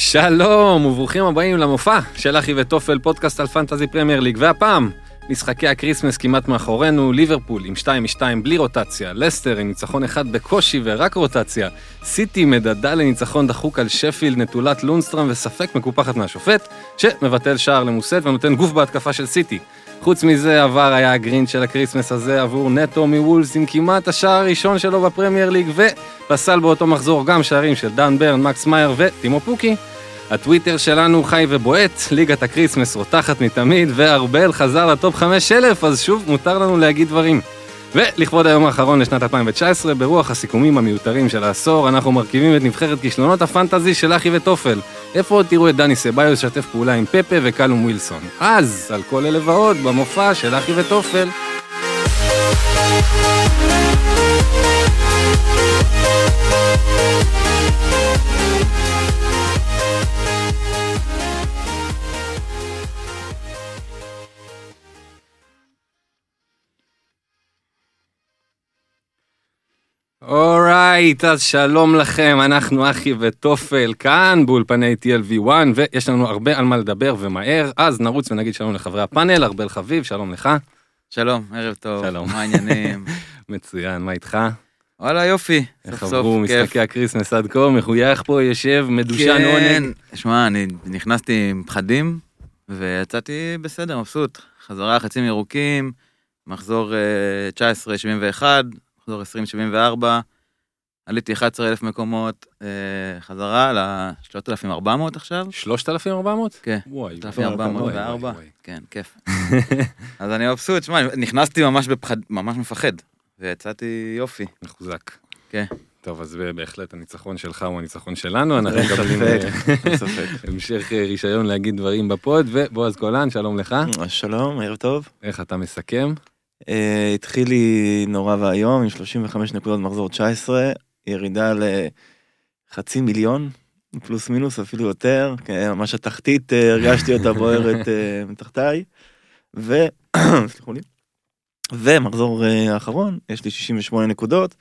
שלום וברוכים הבאים למופע של אחי וטופל פודקאסט על פנטזי פרמייר ליג. והפעם משחקי הקריסמס כמעט מאחורינו ליברפול עם 2 מ-2 בלי רוטציה לסטר עם ניצחון אחד בקושי ורק רוטציה סיטי מדדה לניצחון דחוק על שפילד נטולת לונסטרם וספק מקופחת מהשופט שמבטל שער למוסה ונותן גוף בהתקפה של סיטי חוץ מזה ה VAR היה הגרינץ' של הקריסמס הזה עבור נטו מוולס עם כמעט השער הראשון שלו בפרמייר ליג ופסל באותו מחזור גם שערים של דן ברן, מקס מאייר וטימו פוקי. הטוויטר שלנו חי ובועט, ליגת הקריסמס רותחת מתמיד וארבל חזר ל top 5000 אז שוב מותר לנו להגיד דברים. ולכבוד היום האחרון לשנת 2019, ברוח הסיכומים המיותרים של העשור, אנחנו מרכיבים את נבחרת כישלונות הפנטזי של אחי וטופל. איפה עוד תראו את דני סבאיוס לשתף פעולה עם פפה וקלום ווילסון? אז, על כל אלה ועוד, במופע של אחי וטופל. Alright, אז שלום לכם, אנחנו אחי וטופל כאן באולפני TLV1, ויש לנו הרבה על מה לדבר ומהר, אז נרוץ ונגיד שלום לחברי הפאנל, ארבל חביב, שלום לך. שלום, ערב טוב, שלום. מה העניינים? מצוין, מה איתך? וואלה יופי, איך סוף עברו סוף כיף. משחקי הקריסמס עד כה, מחוייך פה, יושב, מדושן כן, עונג. שמע, אני נכנסתי עם פחדים, ויצאתי בסדר, מבסוט. חזרה חצים ירוקים, מחזור אה, 19-71, מחזור 20-74, עליתי 11,000 מקומות, אה, חזרה ל-3,400 עכשיו. 3,400? כן, וואי, 3,404, וואי, וואי. כן, כיף. אז אני מבסוט, שמע, נכנסתי ממש בפחד, ממש מפחד, ויצאתי יופי. מחוזק. כן. טוב, אז בהחלט הניצחון שלך הוא הניצחון שלנו, אנחנו מקבלים אה. המשך אה, רישיון להגיד דברים בפוד, ובועז גולן, שלום לך. שלום, ערב טוב. איך אתה מסכם? אה, התחיל לי נורא ואיום עם 35 נקודות מחזור 19, ירידה לחצי מיליון, פלוס מינוס אפילו יותר, כן, ממש התחתית אה, הרגשתי אותה בוערת אה, מתחתיי. ו... סליחו לי. ומחזור האחרון, יש לי 68 נקודות,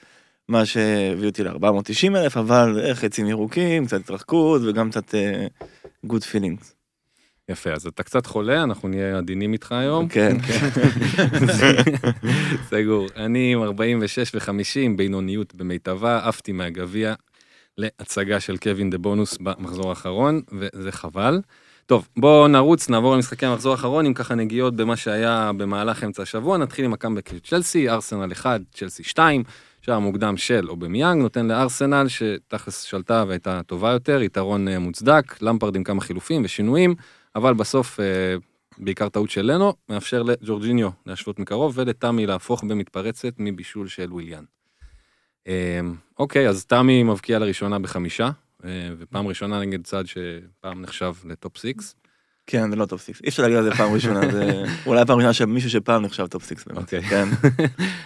מה שהביא אותי ל-490 אלף, אבל חצים ירוקים, קצת התרחקות וגם קצת good feelings. יפה, אז אתה קצת חולה, אנחנו נהיה עדינים איתך היום. כן. סגור. אני עם 46 ו-50, בינוניות במיטבה, עפתי מהגביע להצגה של קווין דה בונוס במחזור האחרון, וזה חבל. טוב, בואו נרוץ, נעבור למשחקי המחזור האחרון, עם ככה נגיעות במה שהיה במהלך אמצע השבוע, נתחיל עם הקאמבק של צ'לסי, ארסנל 1, צ'לסי 2, שער מוקדם של אובמיאנג, נותן לארסנל, שתכלס שלטה והייתה טובה יותר, יתרון אה, מוצדק, למפרד עם כמה חילופים ושינויים, אבל בסוף, אה, בעיקר טעות של לנו, מאפשר לג'ורג'יניו להשוות מקרוב, ולתמי להפוך במתפרצת מבישול של וויליאן. אה, אוקיי, אז תמי מבקיע לראשונה בחמישה, אה, ופעם ראשונה נגד צד שפעם נחשב ל top six. כן, זה לא top six. אי אפשר להגיד על זה פעם ראשונה, זה אולי פעם ראשונה שמישהו שפעם נחשב top six באמת. אוקיי. כן,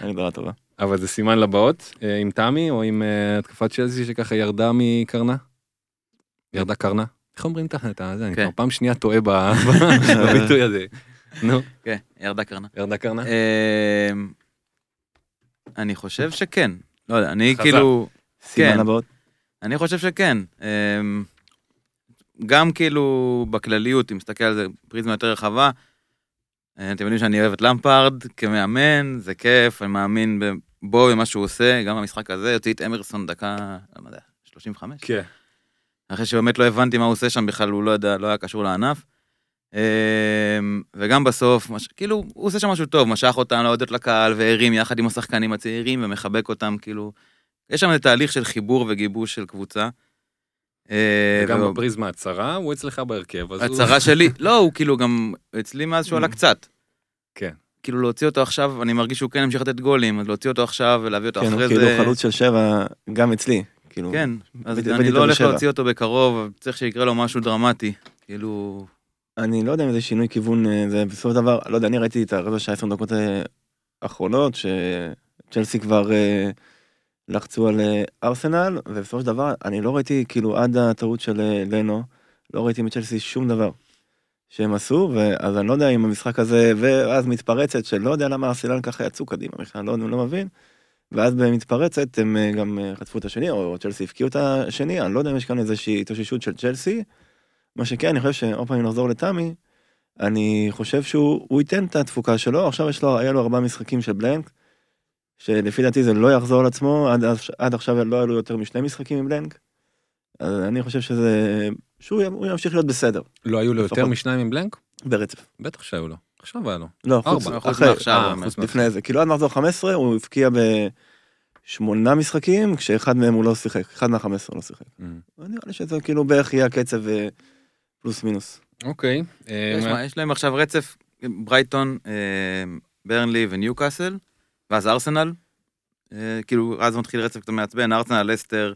הגדרה טובה. אבל זה סימן לבאות, עם תמי או עם התקפת צ'לסי שככה ירדה מקרנה? ירדה קרנה? איך אומרים את ה- את זה? אני כן. כבר פעם שנייה טועה בביטוי הזה. נו, כן, ירדה קרנה. ירדה קרנה? אמ, אני חושב שכן. לא יודע, אני. כאילו... סימן כן. הבאות. אני חושב שכן. אמ, גם כאילו בכלליות, אם מסתכל על זה פריזמה יותר רחבה, אה, אתם יודעים שאני אוהב את למפארד כמאמן, זה כיף, אני מאמין בו ומה שהוא עושה, גם במשחק הזה, הוציא את אמרסון דקה, לא יודע, 35? כן. אחרי שבאמת לא הבנתי מה הוא עושה שם בכלל, הוא לא יודע, לא היה קשור לענף. אמ, וגם בסוף, מש, כאילו, הוא עושה שם משהו טוב, משך אותם להודות לקהל והרים יחד עם השחקנים הצעירים ומחבק אותם, כאילו, יש שם איזה תהליך של חיבור וגיבוש של קבוצה. אה, וגם והוא- בפריזמה הצהרה, הוא אצלך בהרכב, אז הוא... הצהרה שלי, לא, הוא כאילו גם אצלי מאז שהוא עלה קצת. כן. כאילו להוציא אותו עכשיו, אני מרגיש שהוא כן המשיך לתת גולים, אז להוציא אותו עכשיו ולהביא אותו כן, הוא אחרי כאילו זה. חלוץ של שבע, גם אצלי. כאילו, כן, אז הבאתי- אני לא הולך בשבע. להוציא אותו בקרוב, צריך שיקרה לו משהו דרמטי. כאילו, אני לא יודע אם זה שינוי כיוון, אה, זה בסופו של דבר, לא יודע, אני ראיתי את הרבע שעה 20 דקות אה, האחרונות, שצ'לסי כבר אה, לחצו על ארסנל, ובסופו של דבר, אני לא ראיתי, כאילו, עד הטעות של לנו, לא ראיתי מצ'לסי שום דבר שהם עשו, ואז אני לא יודע אם המשחק הזה, ואז מתפרצת, שלא יודע למה ארסנל ככה יצאו קדימה בכלל, לא, לא מבין. ואז במתפרצת הם אה, גם אה, חטפו את השני, או צ'לסי הפקיעו את השני, אני לא יודע אם יש כאן איזושהי התאוששות של צ'לסי. מה שכן, אני חושב שעוד פעם נחזור לתמי, אני חושב שהוא הוא ייתן את התפוקה שלו, עכשיו יש לו, היה לו ארבעה משחקים של בלנק, שלפי דעתי זה לא יחזור על עצמו, עד, עד עכשיו לא היה לו יותר משני משחקים עם בלנק. אז אני חושב שזה, שהוא הוא ימשיך להיות בסדר, לא היו לו יותר לפחות. משניים עם בלנק? ברצף. בטח שהיו לו. עכשיו היה לו. לא, חוץ, ארבע. חוץ מעכשיו, אה, לפני זה, כאילו עד מחזור 15 הוא הבקיע בשמונה משחקים, כשאחד מהם הוא לא שיחק, אחד מה-15 לא שיחק. Mm. נראה לי שזה כאילו בערך יהיה הקצב אה, פלוס מינוס. אוקיי. אה, יש להם עכשיו רצף, ברייטון, ברנלי וניוקאסל, ואז ארסנל. כאילו, אז מתחיל רצף קצת מעצבן, ארסנל, לסטר,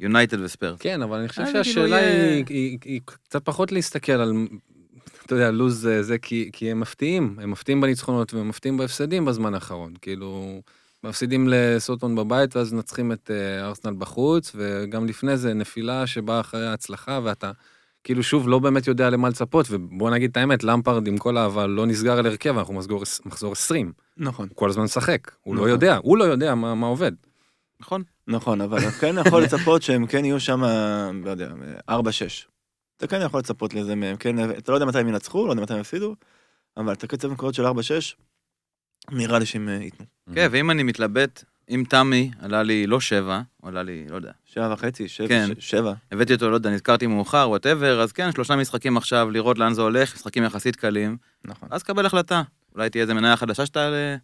יונייטד וספיירס. כן, אבל אני חושב כאילו שהשאלה היא, היא, היא קצת פחות להסתכל על, אתה יודע, לוז זה, זה כי, כי הם מפתיעים, הם מפתיעים בניצחונות והם מפתיעים בהפסדים בזמן האחרון. כאילו, מפסידים לסוטון בבית ואז מנצחים את אה, ארסנל בחוץ, וגם לפני זה נפילה שבאה אחרי ההצלחה, ואתה כאילו שוב לא באמת יודע למה לצפות, ובוא נגיד את האמת, למפרד עם כל האהבה לא נסגר על הרכב, אנחנו מחזור, מחזור 20, נכון. הוא כל הזמן משחק, הוא לא נכון. יודע, הוא לא יודע מה, מה עובד. נכון? נכון, אבל כן יכול לצפות שהם כן יהיו שם, לא יודע, 4-6. אתה כן יכול לצפות לזה מהם, כן, אתה לא יודע מתי הם ינצחו, לא יודע מתי הם יפסידו, אבל את הקצב נקודות של 4-6, נראה לי שהם אה, ייתנו. כן, ואם אני מתלבט, אם תמי עלה לי לא שבע, הוא עלה לי, לא יודע. שבע וחצי, שבע, כן. שבע. הבאתי אותו, לא יודע, נזכרתי מאוחר, whatever, אז כן, שלושה משחקים עכשיו, לראות לאן זה הולך, משחקים יחסית קלים, נכון. אז קבל החלטה. אולי תהיה איזה מניה חדשה שתעלה, אה,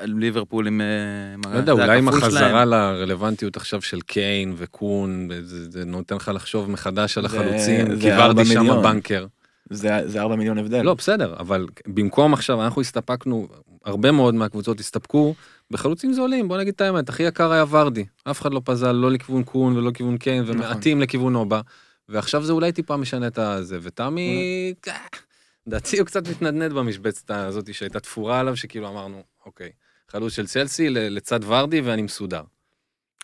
ליברפול עם... אה, לא יודע, אולי עם החזרה. לרלוונטיות עכשיו של קיין וקון, זה, נותן לך לחשוב מחדש על החלוצים, כי ארבע ורדי שם מיליון. בנקר. זה 4 מיליון הבדל. לא, בסדר, אבל במקום עכשיו, אנחנו הסתפקנו, הרבה מאוד מהקבוצות הסתפקו בחלוצים זולים, בוא נגיד את האמת, הכי יקר היה ורדי. אף אחד לא פזל לא לכיוון קון ולא לכיוון קיין, נכון. ומעטים לכיוון נובה. ועכשיו זה אולי טיפה משנה את הזה, ותמי, לדעתי הוא קצת מתנדנד במשבצת הזאת שהייתה תפורה עליו, שכאילו אמרנו, אוקיי, חלוץ של צלסי ל- לצד ורדי ואני מסודר.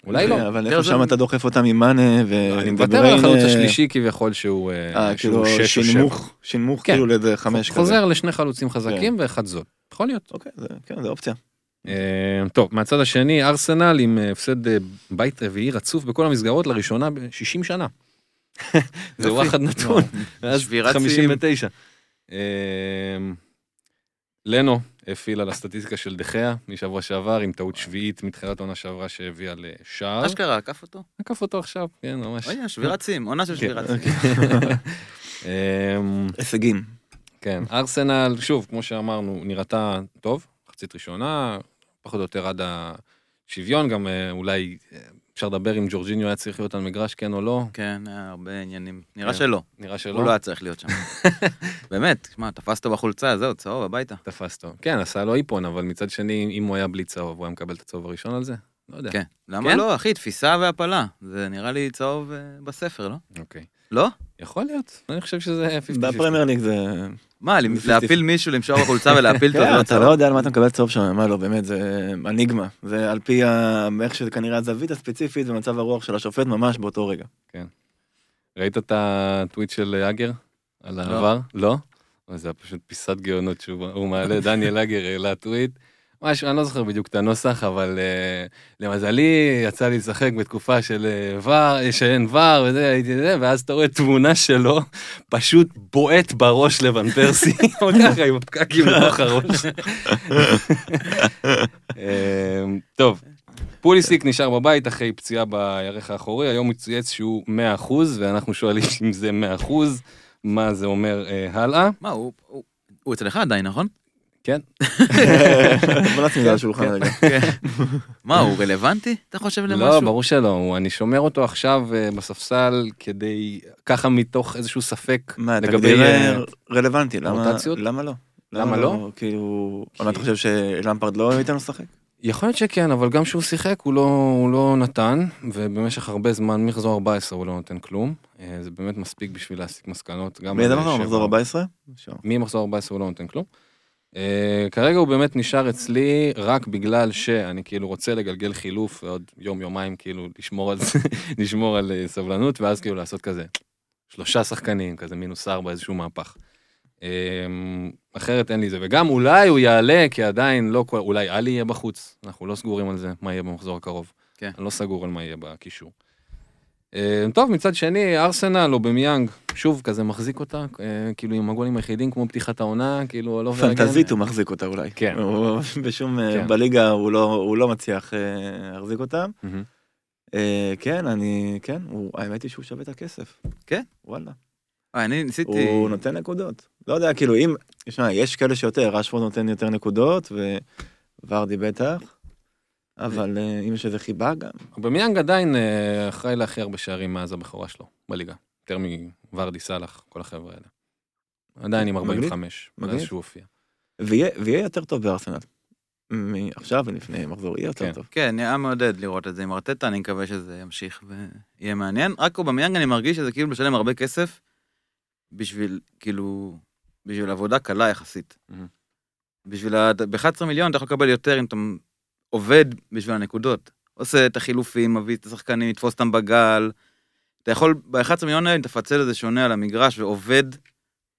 אולי לא. אבל איפה שם אתה דוחף אותם עם מאנה ו... אני מוותר על החלוץ השלישי כביכול שהוא אה, אה, כאילו שהוא שש או שבע. שינמוך, שינמוך כן. כאילו לאיזה חמש כזה. חוזר לשני חלוצים חזקים ואחד זול. יכול להיות. אוקיי, זה- כן, זה אופציה. אה, טוב, מהצד השני, ארסנל עם אה, הפסד בית רביעי רצוף בכל המסגרות לראשונה ב-60 שנה. זה. וואחד נתון, שבירת 59. אה, לנו הפעיל על הסטטיסטיקה של דחיה משבוע שעבר עם טעות שביעית מתחילת העונה שעברה שהביאה לשער. אשכרה, עקף אותו. עקף אותו עכשיו, כן, ממש. אוי, שבירת שיא, עונה של כן. שבירת שיא. אה, הישגים. כן, ארסנל, שוב, כמו שאמרנו, נראתה טוב, מחצית ראשונה, פחות או יותר עד השוויון, גם אה, אולי אה, אפשר לדבר אם ג'ורג'יניו היה צריך להיות על מגרש, כן או לא, כן, היה הרבה עניינים. נראה כן. שלא. נראה שלא. הוא לא היה צריך להיות שם. באמת, שמע, תפס אותו בחולצה, זהו, צהוב, הביתה. תפס אותו. כן, עשה לו איפון, אבל מצד שני, אם הוא היה בלי צהוב, הוא היה מקבל את הצהוב הראשון על זה? לא יודע. כן. למה כן? לא, אחי, תפיסה והפלה. זה נראה לי צהוב אה, בספר, לא? אוקיי. לא? יכול להיות, אני חושב שזה 50-50. בפרמייר ליג זה... מה, להפיל מישהו, למשוך בחולצה ולהפיל אותו, כן, זה לא אתה? לא יודע על מה אתה מקבל צהוב שם, מה לא, באמת, זה אניגמה. זה על פי איך שזה כנראה הזווית הספציפית ומצב הרוח של השופט ממש באותו רגע. ראית את הטוויט של אגר? על העבר? לא? זה היה פשוט פיסת גאונות שהוא הוא מעלה, דניאל אגר העלה טוויט. משהו, אני לא זוכר בדיוק את הנוסח, אבל uh, למזלי, יצא לי לשחק בתקופה של uh, ור, שאין ור וזה, הייתי זה, ואז אתה רואה תמונה שלו, פשוט בועט בראש לבן פרסי, או ככה, עם הפקקים לתוך הראש. אה, טוב, פוליסיק נשאר בבית אחרי פציעה בירך האחורי, היום הוא צייץ שהוא 100% ואנחנו שואלים אם זה 100%, מה זה אומר אה, הלאה. מה, הוא- הוא הוא אצלך עדיין, נכון? כן. בוא נשים את זה על השולחן רגע. מה, הוא רלוונטי, אתה חושב למשהו? לא, ברור שלא, אני שומר אותו עכשיו אה, בספסל כדי, ככה מתוך איזשהו ספק מה, לגבי... תגדיר אה, רלוונטי, למה לא? למה לא? כאילו, אבל אתה חושב שלמפרד לא ייתן לו לשחק? יכול להיות שכן, אבל גם כשהוא שיחק הוא לא, הוא לא נתן, ובמשך הרבה זמן, מחזור 14 הוא לא נותן כלום. אה, זה באמת מספיק בשביל להסיק מסקנות. על מחזור? שבע. מחזור 14? ממחזור 14 הוא לא נותן כלום. Uh, כרגע הוא באמת נשאר אצלי רק בגלל שאני כאילו רוצה לגלגל חילוף ועוד יום יומיים כאילו לשמור על לשמור על uh, סבלנות ואז כאילו לעשות כזה שלושה שחקנים כזה מינוס ארבע איזשהו מהפך. אמ, אחרת אין לי זה, וגם אולי הוא יעלה, כי עדיין לא כל, אולי עלי יהיה בחוץ, אנחנו לא סגורים על זה, מה יהיה במחזור הקרוב. כן. אני לא סגור על מה יהיה בקישור. אמ, טוב, מצד שני, ארסנל או במיאנג, שוב, כזה מחזיק אותה, אה, כאילו עם הגולים היחידים כמו פתיחת העונה, כאילו לא פנטזית הוא מחזיק אותה אולי. כן. בשום, אה, כן. בליגה הוא לא, הוא לא מצליח אה, להחזיק אותה. אה, כן, אני, כן, הוא, האמת היא שהוא שווה את הכסף. כן? וואלה. אה, אני ניסיתי... הוא נותן נקודות. לא יודע, כאילו אם, תשמע, יש כאלה שיותר, רשפורד נותן יותר נקודות, וורדי בטח, אבל אה, אם יש איזה חיבה גם, אובמיאנג עדיין אה, אחראי להכי הרבה שערים מאז הבכורה שלו בליגה. יותר מוורדי סאלח, כל החבר'ה האלה. עדיין עם מגניב, 45, מאז. שהוא הופיע. ויהיה יותר טוב בארסנל. מעכשיו ולפני מחזור יהיה יותר כן. טוב. כן, היה מעודד לראות את זה עם ארטטה, אני מקווה שזה ימשיך ויהיה מעניין. רק אובמיאנג אני מרגיש שזה כאילו משלם הרבה כסף בשביל, כאילו, בשביל עבודה קלה יחסית. בשביל ה... ב-11 מיליון אתה יכול לקבל יותר אם אתה עובד בשביל הנקודות. עושה את החילופים, מביא את השחקנים, לתפוס אותם בגל. אתה יכול, ב-11 מיליון האלה, תפצל את זה שונה על המגרש ועובד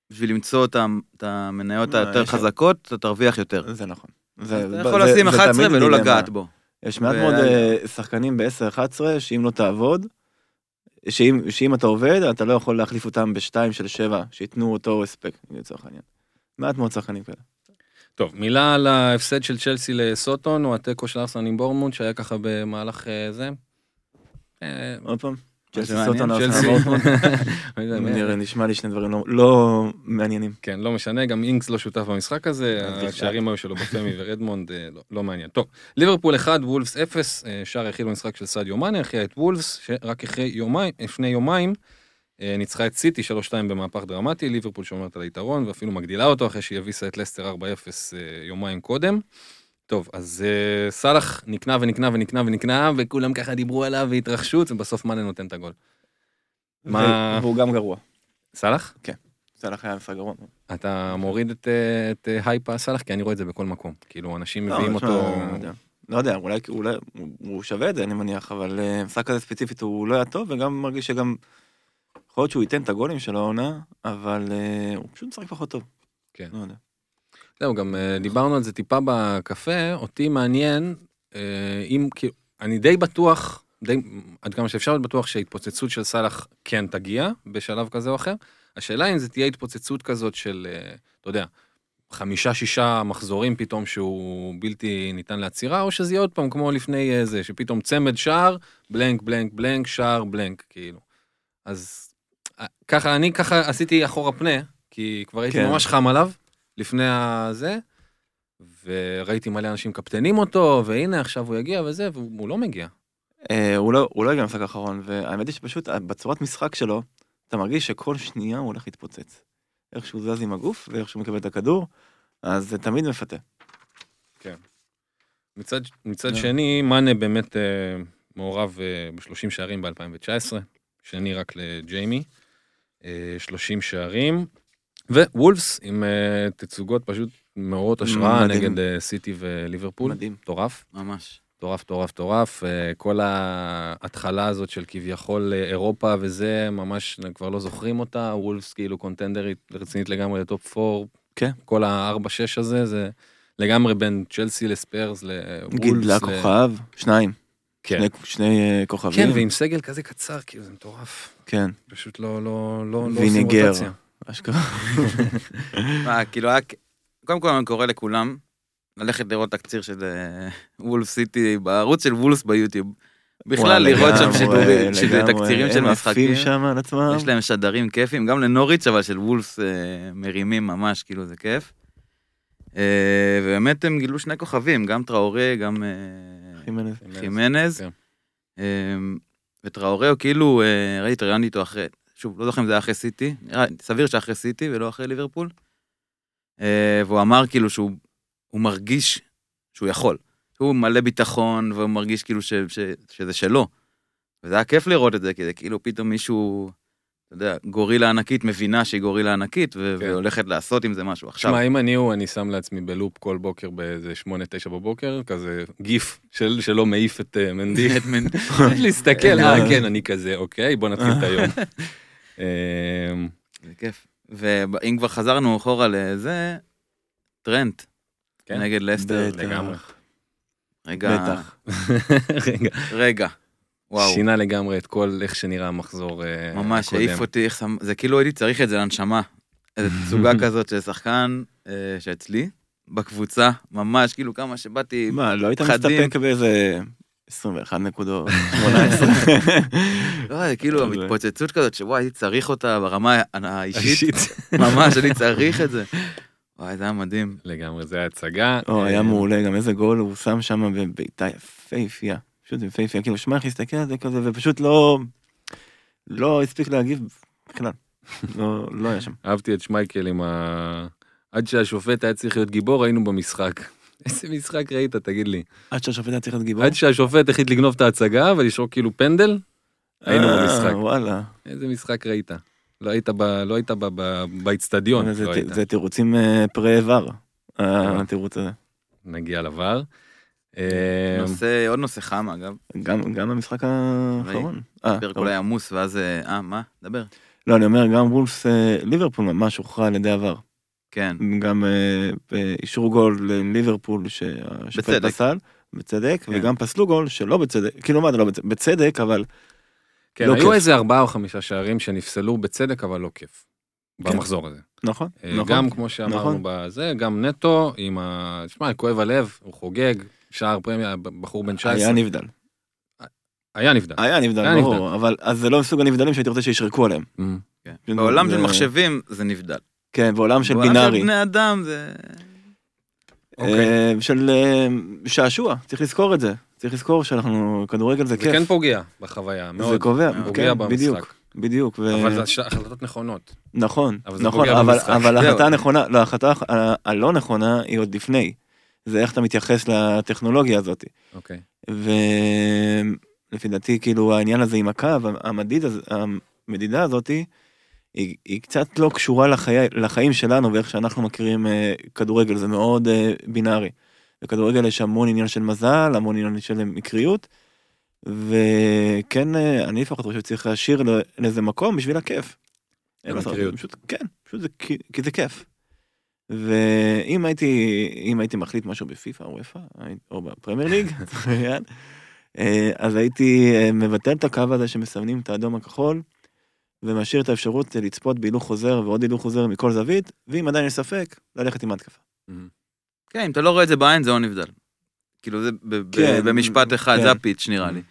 בשביל למצוא את ה- את המניות מה, היותר חזקות, אתה תרוויח יותר. זה נכון. אתה יכול לשים זה 11 תמיד ולא. לגעת בו. יש מעט מאוד אה, שחקנים ב-10-11, שאם לא תעבוד, שאם, שאם אתה עובד, אתה לא יכול להחליף אותם בשתיים של שבע, שייתנו אותו הספק, לצורך העניין. מעט מאוד שחקנים כאלה. טוב, מילה על ההפסד של צ'לסי לסוטון, או התיקו של ארסנל עם בורמונד, שהיה ככה במהלך אה, זה. אה, עוד פעם, צ'לסי סוטון, נראה. נראה- נשמע לי שני דברים לא- לא מעניינים. כן, לא משנה, גם אינקס לא שותף במשחק הזה. השערים היו שלו בפמי ורדמונד, אה, לא- לא מעניין. טוב, ליברפול 1, וולפס 0, אה, שער היחיד במשחק של סעדיו מאנה, הכריע את וולפס, שרק אחרי יומיים, לפני יומיים, ניצחה את סיטי 3-2 במהפך דרמטי, ליברפול שומרת על היתרון, ואפילו מגדילה אותו אחרי שהיא הביסה את לסטר 4-0 אה, יומיים קודם. טוב, אז אה, סאלח נקנה ונקנה ונקנה ונקנה, וכולם ככה דיברו עליו והתרחשות, ובסוף מאנה נותן את הגול. מה- והוא גם גרוע. סלאח? סלאח היה משחק גרוע. אתה מוריד את, אה, את אה, הייפ הסלאח? כי אני רואה את זה בכל מקום. כאילו, אנשים מביאים לא, אותו... תשמע, לא יודע. לא יודע, אולי אולי- הוא- שווה את זה, אני מניח, אבל אה, משחק כזה ספציפית הוא לא היה טוב, וגם מרגיש שגם... יכול להיות שהוא ייתן את הגולים של העונה, אבל אה, הוא פשוט משחק פחות טוב. כן. לא יודע. זהו, גם אה, דיברנו על זה טיפה בקפה, אותי מעניין, אה, אם, כאילו, אני די בטוח, די, עד כמה שאפשר להיות בטוח שההתפוצצות של סאלח כן תגיע בשלב כזה או אחר. השאלה אם זה תהיה התפוצצות כזאת של, אתה יודע, חמישה, שישה מחזורים פתאום שהוא בלתי ניתן לעצירה, או שזה יהיה עוד פעם כמו לפני זה, שפתאום צמד שער, בלנק, בלנק, בלנק, שער, בלנק, כאילו. אז ככה, אני ככה עשיתי אחורה פנה, כי כבר הייתי כן. ממש חם עליו, לפני הזה, וראיתי מלא אנשים קפטנים אותו, והנה עכשיו הוא יגיע וזה, והוא לא מגיע. אה, הוא לא הוא לא הגיע למשחק האחרון, והאמת היא שפשוט אה, בצורת משחק שלו, אתה מרגיש שכל שנייה הוא הולך להתפוצץ. איך שהוא זז עם הגוף, ואיך שהוא מקבל את הכדור, אז זה תמיד מפתה. מצד, מצד כן. שני, מאנה באמת אה, מעורב אה, ב-30 שערים ב-2019, שני רק לג'יימי, 30 שערים, ווולפס עם אה, תצוגות פשוט מעוררות השראה מדהים. נגד אה, סיטי וליברפול, מדהים. מטורף. ממש. מטורף, מטורף, מטורף. אה, כל ההתחלה הזאת של כביכול אה, אירופה וזה, ממש כבר לא זוכרים אותה. וולפס כאילו קונטנדרית רצינית לגמרי לטופ 4. כן. כל ה-4-6 הזה, זה לגמרי בין צ'לסי לספיירס לוולפס. גידלה ל- כוכב, שניים, כן. שני- שני אה, כן, כוכבים. ועם סגל כזה קצר, כאילו זה מטורף. כן, פשוט לא, לא, לא, לא עושים. רוטציה. אשכרה. מה, כאילו היה... קודם כל אני קורא לכולם ללכת לראות תקציר של אה, וולף סיטי בערוץ של וולס ביוטיוב. בכלל לראות שם שידורים. תקצירים של משחקים. שם על עצמם. יש להם שדרים כיפים, גם לנוריץ' אבל של וולפס אה, מרימים ממש, כאילו זה כיף. ובאמת הם גילו שני כוכבים, גם טראורי, גם חימנז. חימנז. כן. אה, וטראורי הוא כאילו, אה, ראיתי, ראיינתי איתו אחרי, שוב, לא זוכר אם זה היה אחרי סיטי, סביר שאחרי סיטי ולא אחרי ליברפול. אה, והוא אמר כאילו שהוא הוא מרגיש שהוא יכול. הוא מלא ביטחון והוא מרגיש כאילו ש, ש, שזה שלו. וזה היה כיף לראות את זה, כי זה כאילו פתאום מישהו, אתה יודע, גורילה ענקית מבינה שהיא גורילה ענקית ו- כן. והולכת לעשות עם זה משהו עכשיו. שמע, אם אני הוא, אני שם לעצמי בלופ כל בוקר באיזה 8-9 בבוקר, כזה גיף של, שלא מעיף את אה, מנדי. את מנ- להסתכל, אה כן, אני כזה, אוקיי, בוא נתחיל את היום. אמ, זה כיף. ואם כבר חזרנו אחורה לזה, טרנט. כן. נגד לסטר. בטח. לגמרי. רגע, בטח. רגע, רגע. וואו, שינה לגמרי את כל איך שנראה המחזור אה, ממש הקודם. העיף אותי, איך שם- זה כאילו הייתי צריך את זה לנשמה. איזו תצוגה כזאת של שחקן אה, שאצלי, בקבוצה, ממש, כאילו כמה שבאתי, מה, לא היית. מסתפק באיזה 21 נקודות, 18? לא, זה כאילו המתפוצצות כזאת, שוואי, הייתי צריך אותה ברמה האישית, אישית. ממש, אני צריך את זה. וואי, זה היה מדהים. לגמרי, זה היה הצגה. או, היה אה, מעולה, גם איזה גול הוא שם שם בבעיטה יפהפייה. פשוט יפהפייה, כאילו שמע איך הסתכל על זה כזה, ופשוט לא... לא הספיק להגיב בכלל. לא לא היה שם. אהבתי את שמייקל עם ה... עד שהשופט היה צריך להיות גיבור, היינו במשחק. איזה משחק ראית, תגיד לי. עד שהשופט היה צריך להיות גיבור. עד שהשופט החליט לגנוב את ההצגה ולשרוק כאילו פנדל, היינו אה, במשחק. וואלה. איזה משחק ראית? לא היית ב- לא היית ב- ב- באיצטדיון, זה- לא. זה תירוצים אה, פרה איבר, התירוץ הזה. נגיע לבר. אה, נושא, עוד נושא חם אגב, גם גם במשחק האחרון. אה, פרק. אולי עמוס, ואז, אה, אה, מה? דבר. לא, אני אומר, גם וולפס אה, ליברפול ממש הוכרע על ידי עבר. כן, גם אה, אישרו גול לליברפול שהשופט בצדק. פסל, בצדק, כן. וגם פסלו גול שלא בצדק, כאילו מה זה לא בצדק, בצדק, אבל כן, לא היו כיף. איזה ארבעה או חמישה שערים שנפסלו בצדק, אבל לא כיף. כן. במחזור הזה. נכון, אה, נכון. גם כמו שאמרנו נכון. בזה, גם נטו עם ה... תשמע, כואב הלב, הוא חוגג, שער פרמיה, בחור בן 19. היה נבדל. היה נבדל. היה נבדל, היה ברור, אבל אז זה לא מסוג הנבדלים שהייתי רוצה שישרקו עליהם. Mm. כן. זה- בעולם של זה- מחשבים זה נבדל. כן, בעולם של בעולם בינארי. של בני אדם זה... אוקיי. אה, של אה, שעשוע, צריך לזכור את זה. צריך לזכור שאנחנו, כדורגל זה זה כיף. כן פוגע בחוויה, זה מאוד. קובע, פוגע כן, במשחק. בדיוק. ו- אבל זה החלטות נכונות. נכון, אבל זה נכון, אבל. ההחלטה הנכונה, לא, ההחלטה הלא נכונה היא עוד לפני. זה איך אתה מתייחס לטכנולוגיה הזאת. אוקיי. ולפי דעתי, כאילו, העניין הזה עם הקו, המדיד, המדידה הזאתי, היא, היא קצת לא קשורה לחיי, לחיים שלנו ואיך שאנחנו מכירים אה, כדורגל, זה מאוד אה, בינארי. בכדורגל יש המון עניין של מזל, המון עניין של מקריות, וכן, אה, אני לפחות חושב שצריך להשאיר לאיזה מקום בשביל הכיף. המקריות. פשוט, כן, פשוט זה, כי, כי זה כיף. ואם הייתי, אם הייתי מחליט משהו בפיפא או וופא, או בפרמייר ליג, אה, אז הייתי אה, מבטל את הקו הזה שמסמנים את האדום הכחול, ומשאיר את האפשרות לצפות בהילוך חוזר ועוד הילוך חוזר מכל זווית, ואם עדיין יש ספק, ללכת עם ההתקפה. כן, אם אתה לא רואה את זה בעין זה לא נבדל. כאילו זה כן, במשפט אחד, כן. זה הפיץ' נראה לי.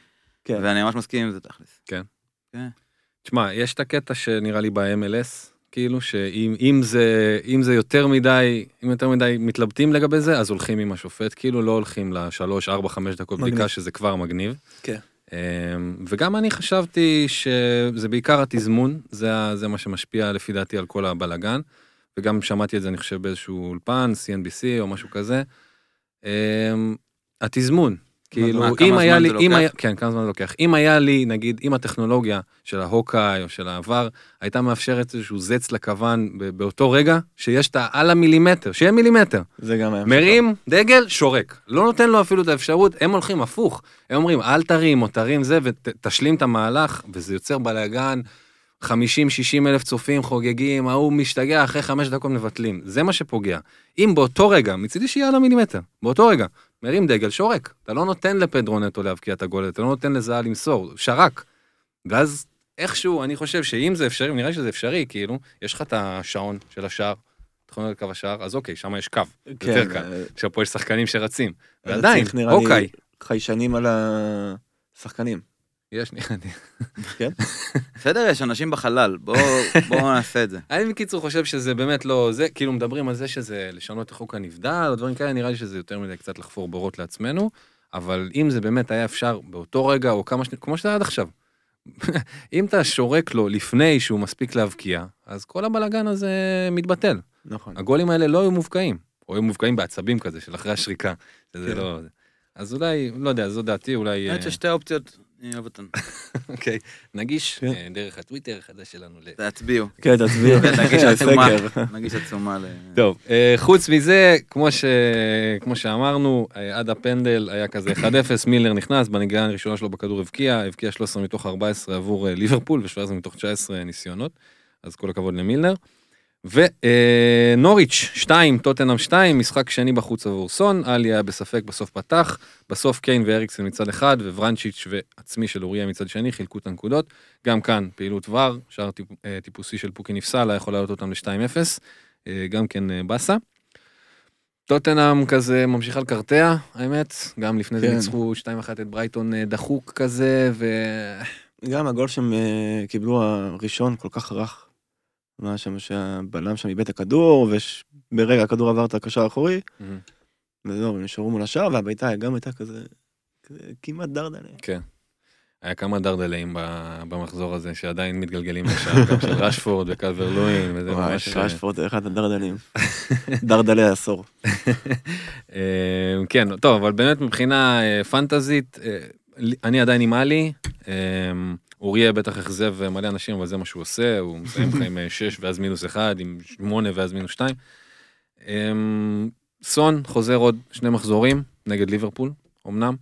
כן. ואני ממש מסכים עם זה תכלס. תשמע, יש את הקטע שנראה לי ב-MLS, כאילו שאם אם זה, אם זה יותר מדי, אם יותר מדי מתלבטים לגבי זה, אז הולכים עם השופט, כאילו לא הולכים לשלוש, ארבע, חמש דקות מגניב. בדיקה, שזה כבר מגניב. כן. אמ, וגם אני חשבתי שזה בעיקר התזמון, זה, זה מה שמשפיע לפי דעתי על כל הבלגן, וגם שמעתי את זה, אני חושב, באיזשהו אולפן, CNBC או משהו כזה. אמ, התזמון, כאילו, מה, אם היה לי, אם? היה, כן, כמה זמן זה לוקח. אם היה לי, נגיד, אם הטכנולוגיה של ההוקאי או של העבר הייתה מאפשרת איזשהו זץ לכוון באותו רגע, שיש את העל המילימטר, שיהיה מילימטר. זה גם היה מרים דגל, שורק. לא נותן לו אפילו את האפשרות, הם הולכים הפוך. הם אומרים, אל תרים או תרים זה ותשלים את המהלך, וזה יוצר בלאגן. 50-60 אלף צופים חוגגים, ההוא משתגע, אחרי חמש דקות מבטלים. זה מה שפוגע. אם באותו רגע, מצידי שיהיה על המילימטר, באותו רגע, מרים דגל, שורק. אתה לא נותן לפדרו נטו להבקיע את הגול, אתה לא נותן לזהה למסור, שרק. ואז איכשהו, אני חושב שאם זה אפשרי, נראה לי שזה אפשרי, כאילו, יש לך את השעון של השער, תכנון לקו השער, אז אוקיי, שם יש קו, יותר כן, קל. אה, עכשיו פה יש שחקנים שרצים. אז ועדיין, אוקיי. חיישנים על השחקנים. יש, נראה לי. בסדר, יש אנשים בחלל, בואו נעשה את זה. אני בקיצור חושב שזה באמת לא, זה, כאילו מדברים על זה שזה לשנות את חוק הנבדל, או דברים כאלה, נראה לי שזה יותר מדי קצת לחפור בורות לעצמנו, אבל אם זה באמת היה אפשר באותו רגע, או כמה שניות, כמו שזה היה עד עכשיו. אם אתה שורק לו לפני שהוא מספיק להבקיע, אז כל הבלגן הזה מתבטל. נכון. הגולים האלה לא היו מובקעים, או היו מובקעים בעצבים כזה של אחרי השריקה. שזה כן. לא... אז אולי, לא יודע, זו דעתי, אולי... האמת אה, ששתי אופציות, אני אוהב אותן. אוקיי, נגיש כן. אה, דרך הטוויטר החדש שלנו. תצביעו. כן, תצביעו. נגיש עצומה. נגיש עצומה ל... טוב, אה, חוץ מזה, כמו, ש... כמו שאמרנו, אה, עד הפנדל היה כזה 1-0, מילר נכנס, בנגיעה הראשונה שלו בכדור הבקיע, הבקיע 13 מתוך 14 עבור אה, ליברפול ו-17 מתוך 19 ניסיונות, אז כל הכבוד למילנר. ונוריץ' 2, טוטנאם 2, משחק שני בחוץ עבור סון, עלי היה בספק, בסוף פתח, בסוף קיין ואריקסן מצד אחד, וברנצ'יץ' ועצמי של אוריה מצד שני, חילקו את הנקודות. גם כאן פעילות ור, שער טיפ, אה, טיפוסי של פוקי נפסל, היה יכול להעלות אותם ל-2-0, אה, גם כן אה, באסה. טוטנאם כזה ממשיכה לקרטע, האמת, גם לפני זה כן. ניצחו 2-1 את ברייטון אה, דחוק כזה, ו... גם הגול שהם אה, קיבלו הראשון כל כך רך. מה שם שהבלם שם איבד את הכדור, וברגע הכדור עבר את הקשר האחורי, וזהו, הם נשארו מול השער, והבעיטה גם הייתה כזה, כזה כמעט דרדלה. כן. היה כמה דרדלים במחזור הזה שעדיין מתגלגלים לשם, גם של רשפורד וקלבר לואין, וזה וואי, ממש... שרשפורד זה אחד הדרדלים. דרדלי העשור. אה, כן, טוב, אבל באמת מבחינה אה, פנטזית, אה, אני עדיין עם עלי. אה, הוא היה בטח אכזב מלא אנשים, אבל זה מה שהוא עושה, הוא מסיים לך עם 6 ואז מינוס 1, עם 8 ואז מינוס 2. סון חוזר עוד שני מחזורים נגד ליברפול, אמנם.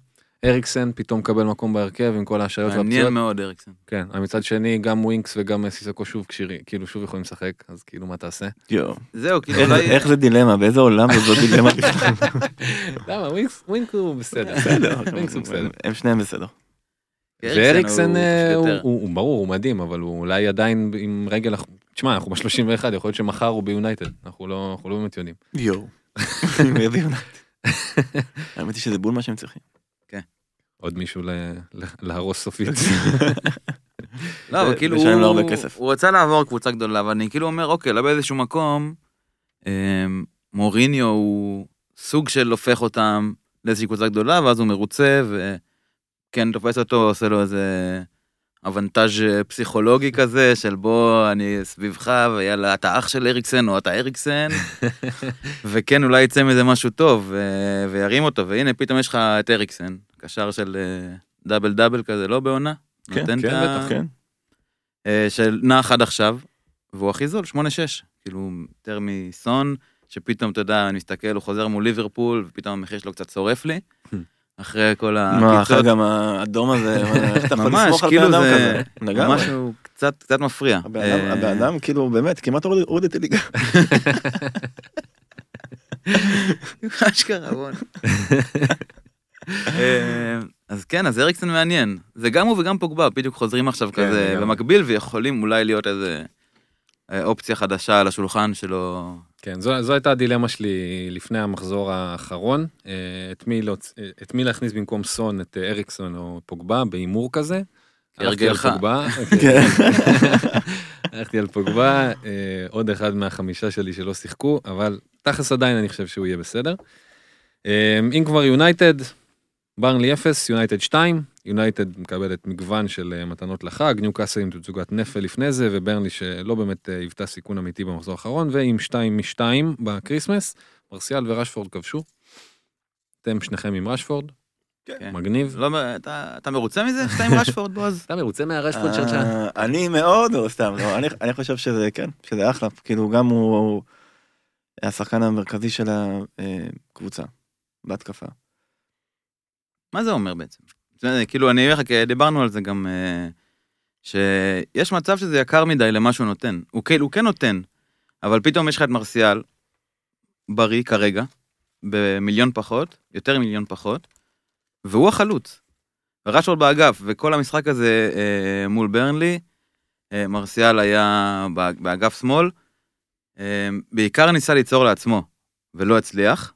אריקסן פתאום מקבל מקום בהרכב עם כל ההשעיות והפציעות. מעניין מאוד אריקסן. כן, אבל מצד שני גם ווינקס וגם סיסוקו שוב כשירים, כאילו שוב יכולים לשחק, אז כאילו מה תעשה? יואו. זהו, כאילו איך זה- אולי... איך זה דילמה? באיזה עולם זאת דילמה? למה ווינקס ווינקס הוא בסדר, בסדר. ווינקס הוא בסדר. הם שניהם בסדר. ואריקסן הוא אה, פשוט הוא יותר. הוא- הוא ברור הוא מדהים אבל הוא אולי עדיין עם רגל תשמע אנחנו ב-31 יכול להיות שמחר הוא ביונייטד אנחנו לא אנחנו לא באמת יודעים. יואו. האמת היא שזה בול מה שהם צריכים. עוד מישהו ל- ל- להרוס סופית. לא, אבל ו- כאילו לו הוא הרבה כסף. הוא רצה לעבור קבוצה גדולה, אבל אני כאילו אומר, אוקיי, לא באיזשהו מקום, אמ, מוריניו הוא סוג של הופך אותם לאיזושהי קבוצה גדולה, ואז הוא מרוצה, וכן, תופס אותו, עושה לו איזה אבנטאז' פסיכולוגי כזה, של בוא, אני סביבך, ויאללה, אתה אח של אריקסן, או אתה אריקסן, וכן, אולי יצא מזה משהו טוב, ו- וירים אותו, והנה, פתאום יש לך את אריקסן, קשר של אה, דאבל דאבל כזה, לא בעונה. כן, כן, ה- בטח, כן. אה, של נח עד עכשיו, והוא הכי זול, 8-6. כאילו, יותר מסון, שפתאום, אתה יודע, אני מסתכל, הוא חוזר מול ליברפול, ופתאום המחיר שלו קצת שורף לי. אחרי כל מה, אחרי הקיצות, גם האדום הזה, איך אתה יכול ממש, לסמוך על כאילו בן אדם זה- כזה? לגמרי. משהו קצת, קצת מפריע. הבן אדם- אה, כאילו באמת כמעט הוריד את הליגה. אשכרה, בוא'נה. אה, אז כן, אז אריקסן מעניין. זה גם הוא וגם פוגבה, בדיוק חוזרים עכשיו כן, כזה. במקביל, ויכולים אולי להיות איזה אה, אופציה חדשה על השולחן שלו. כן זו, זו הייתה הדילמה שלי לפני המחזור האחרון אה, את מי, להוצ... אה, את מי להכניס במקום סון את אה, אריקסון או פוגבה בהימור כזה. הלכתי על. פוגבה, כן. הלכתי על פוגבה עוד אחד מהחמישה שלי שלא שיחקו אבל תכלס עדיין אני חושב שהוא יהיה בסדר. אם כבר יונייטד ברנלי 0 יונייטד 2 יונייטד מקבלת מגוון של אה, מתנות לחג ניו קאסל עם תצוגת נפל לפני זה וברנלי שלא באמת אה, היוותה סיכון אמיתי במחזור האחרון ועם 2 מ-2 בקריסמס מרסיאל ורשפורד כבשו. אתם שניכם עם רשפורד כן. מגניב. לא, אתה אתה מרוצה מזה? שאתה עם רשפורד, בועז? אתה מרוצה מהרשפורד שלך? אה, אני מאוד, או סתם, לא, אני- אני חושב שזה, כן, שזה אחלה, כאילו גם הוא הוא השחקן המרכזי של הקבוצה, בהתקפה. מה זה אומר בעצם? זה, כאילו, אני אומר לך, דיברנו על זה גם, אה, שיש מצב שזה יקר מדי למה שהוא נותן. הוא, כן- הוא כן נותן, אבל פתאום יש לך את מרסיאל, בריא כרגע, במיליון פחות, יותר ממיליון פחות, והוא החלוץ. ורשפורד באגף, וכל המשחק הזה אה, מול ברנלי, אה, מרסיאל היה באג- באגף שמאל, אה, בעיקר ניסה ליצור לעצמו, ולא הצליח.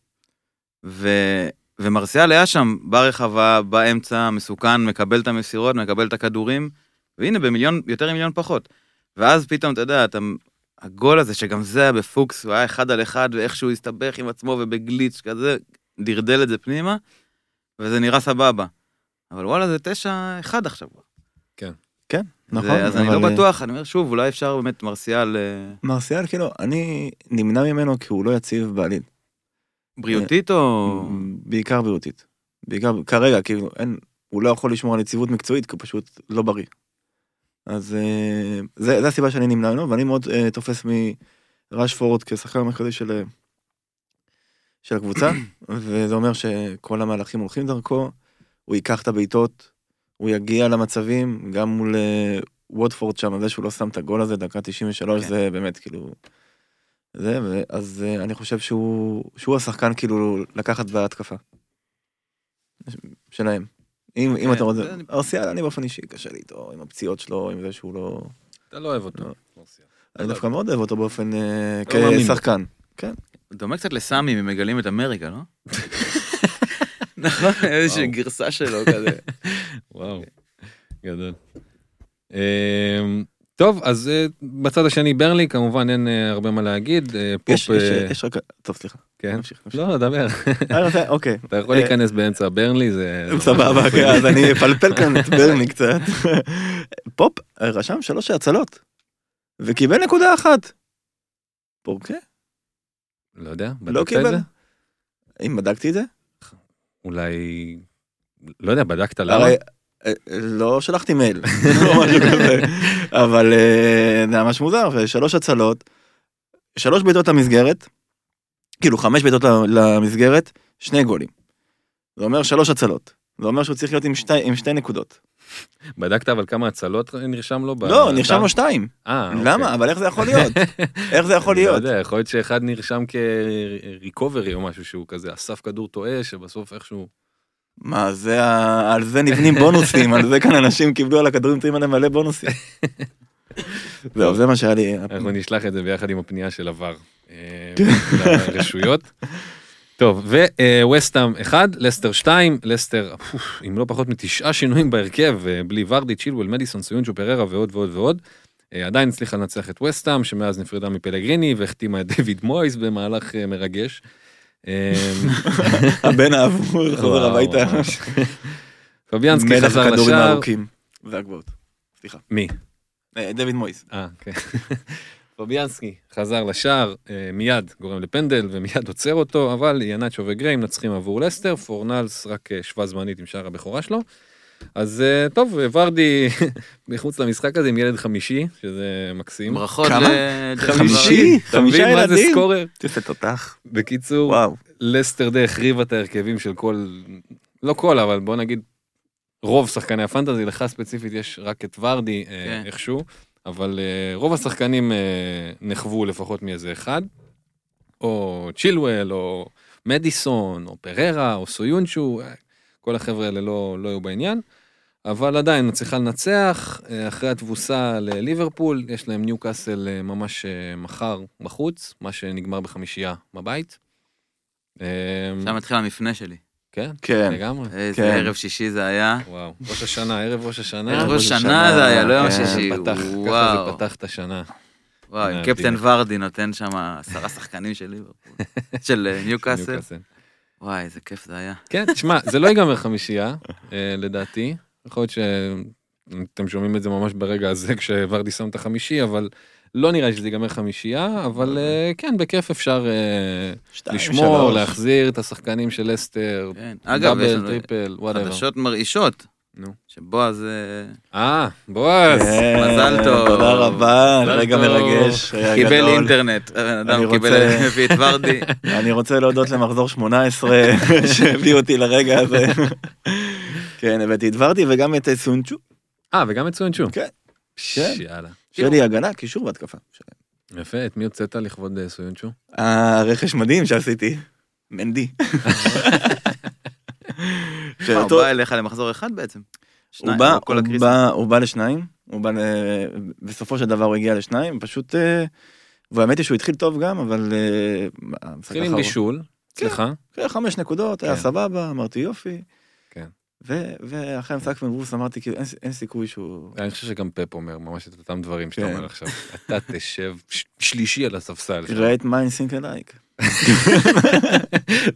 ו... ומרסיאל היה שם ברחבה, באמצע, מסוכן, מקבל את המסירות, מקבל את הכדורים, והנה במיליון, יותר ממיליון פחות. ואז פתאום, אתה יודע, אתה, הגול הזה, שגם זה היה בפוקס, הוא היה אחד על אחד, ואיכשהו הסתבך עם עצמו ובגליץ' כזה, דרדל את זה פנימה, וזה נראה סבבה. אבל וואלה, זה תשע אחד עכשיו. נכון, זה, אז אני אבל, לא אה, בטוח, אני אומר שוב, אולי אפשר באמת מרסיאל אה, מרסיאל, כאילו, אני נמנע ממנו כי הוא לא יציב בעליל. בריאותית או... בעיקר בריאותית. בעיקר, כרגע, כאילו, אין, הוא לא יכול לשמור על יציבות מקצועית, כי הוא פשוט לא בריא. אז אה, זה, זה הסיבה שאני נמנע ממנו, ואני מאוד אה, תופס מרשפורד כשחקן המרכזי של, אה, של הקבוצה, וזה אומר שכל המהלכים הולכים דרכו, הוא ייקח את הבעיטות, הוא יגיע למצבים, גם מול אה, ווטפורד שם, זה שהוא לא שם את הגול הזה, דקה 93, כן. זה באמת כאילו... זה, אז אה, אני חושב שהוא, שהוא השחקן כאילו לקחת בהתקפה. שלהם. אם, אם כן, אתה רוצה, אני- ארסיאל אני באופן אישי קשה לי איתו, עם הפציעות שלו, עם זה שהוא לא... אתה לא אוהב אותו. לא. אני דווקא מאוד אוהב אותו באופן אה, לא. כשחקן. דומה קצת לסמי ממגלים את אמריקה, לא? נכון, איזושהי. גרסה שלו כזה. וואו, גדול. טוב, אז אה, בצד השני ברנלי, כמובן אין אה, הרבה מה להגיד. אה, יש, פופ, יש, אה, יש רק... טוב, סליחה. כן? נמשיך, נמשיך. לא, דבר. אה, רוצה- אוקיי. אתה יכול להיכנס באמצע ברנלי, זה... סבבה, כן, אז אני אפלפל כאן את ברני קצת. פופ רשם שלוש הצלות, וקיבל נקודה אחת. פורקה? לא יודע, לא בדקת את קיבל. זה? אם בדקתי את זה? אולי... לא יודע, בדקת למה? אה, לא שלחתי מייל, או משהו כזה, אבל אה, זה ממש מוזר, שלוש הצלות, שלוש בעיטות למסגרת, כאילו חמש בעיטות למסגרת, שני גולים. זה אומר שלוש הצלות. זה אומר שהוא צריך להיות עם שתי, עם שתי נקודות. בדקת אבל כמה הצלות נרשם לו? לא? נרשם לו שתיים. אה, אוקיי. למה? אבל איך זה יכול להיות? איך זה יכול לא להיות? יודע, יכול להיות שאחד נרשם כריקוברי או משהו שהוא כזה אסף כדור טועה, שבסוף איכשהו... מה, זה, על זה נבנים בונוסים, על זה כאן אנשים קיבלו על הכדורים טרימה מלא בונוסים. זהו, זה מה שהיה לי. אנחנו נשלח את זה ביחד עם הפנייה של עבר אה, כן. לרשויות. טוב, וווסטאם 1, לסטר 2, לסטר עם לא פחות מתשעה שינויים בהרכב, אה, בלי ורדי, צ'ילואל, מדיסון, סויונצ'ו, פררה ועוד ועוד ועוד. אה, עדיין הצליחה לנצח את וסטאם, שמאז נפרדה מפלגריני והחתימה את דיוויד מויס במהלך מרגש. אה, הבן האבוד חוזר הביתה. פביאנסקי מלך חזר הכדורים לשער. הארוכים. והגבוהות. סליחה. מי? אה, דויד מויס. אה, כן. פביאנסקי חזר לשער, אה, מיד גורם לפנדל ומיד עוצר אותו, אבל ינאצ'ו וגריי מנצחים עבור לסטר, פורנלס רק אה, שווה זמנית עם שער הבכורה שלו. אז אה, טוב, ורדי מחוץ למשחק הזה עם ילד חמישי, שזה מקסים. ברכות כמה? חמישי? אתה מבין חמישה מה זה ילדים? סקורר? יפה תותח. בקיצור. לסטר די החריבה את ההרכבים של כל, לא כל, אבל בוא נגיד, רוב שחקני הפנטזי, לך ספציפית יש רק את ורדי אה, כן. איכשהו, אבל אה, רוב השחקנים נחוו לפחות מאיזה אחד, או צ'ילואל, או מדיסון, או פררה, או סויונצ'ו, כל החבר'ה האלה לא, לא היו בעניין. אבל עדיין מצליחה לנצח, אה, אחרי התבוסה לליברפול, יש להם ניו קאסל אה, ממש אה, מחר בחוץ, מה שנגמר בחמישייה בבית. שם התחיל המפנה שלי. כן, כן. לגמרי. איזה כן. ערב שישי זה היה. וואו, ראש השנה, ערב ראש השנה. ערב ראש השנה, זה היה, לא יום כן, שישי. פתח, ככה. זה פתח את השנה. וואו, קפטן. ורדי נותן שם עשרה שחקנים של ליברפול. של אה, ניוקאסל. וואי, איזה כיף זה היה. כן, תשמע, זה לא ייגמר חמישייה, אה, לדעתי. יכול להיות שאתם שומעים את זה ממש ברגע הזה כשוורדי שם את החמישי, אבל לא נראה לי שזה ייגמר חמישייה, אבל אה, כן, בכיף אפשר אה, לשמור. להחזיר את השחקנים של לסטר, כן. double, triple, whatever. חדשות מרעישות. נו. שבועז... אה, אה, בועז. כן, מזל טוב. תודה רבה, רגע. מרגש. קיבל. אינטרנט. הבן אני אדם קיבל, את ורדי. אני רוצה להודות למחזור 18 שהביא אותי לרגע הזה. כן, הבאתי את ורדי וגם את סונצ'ו. אה, וגם את סוינצ'ו. כן. כן. יאללה. שיהיה לי הגנה, קישור והתקפה. יפה, את מי הוצאת לכבוד אה, סוינצ'ו? הרכש מדהים שעשיתי. מנדי. הוא בא אליך למחזור אחד בעצם. הוא בא, הוא. בא, הוא בא לשניים, הוא בא, ל... בסופו של דבר הוא הגיע לשניים, פשוט, אה, והאמת היא שהוא התחיל טוב גם, אבל... אה, התחיל עם בישול, אצלך. כן, חמש נקודות, היה כן. סבבה, אמרתי יופי. כן. ואחרי המשחק מבוס אמרתי כאילו אין, סיכוי שהוא... אני חושב שגם פפ אומר ממש את אותם דברים שאתה כן. אומר עכשיו. אתה תשב שלישי על הספסל. שלך. great mind think alike.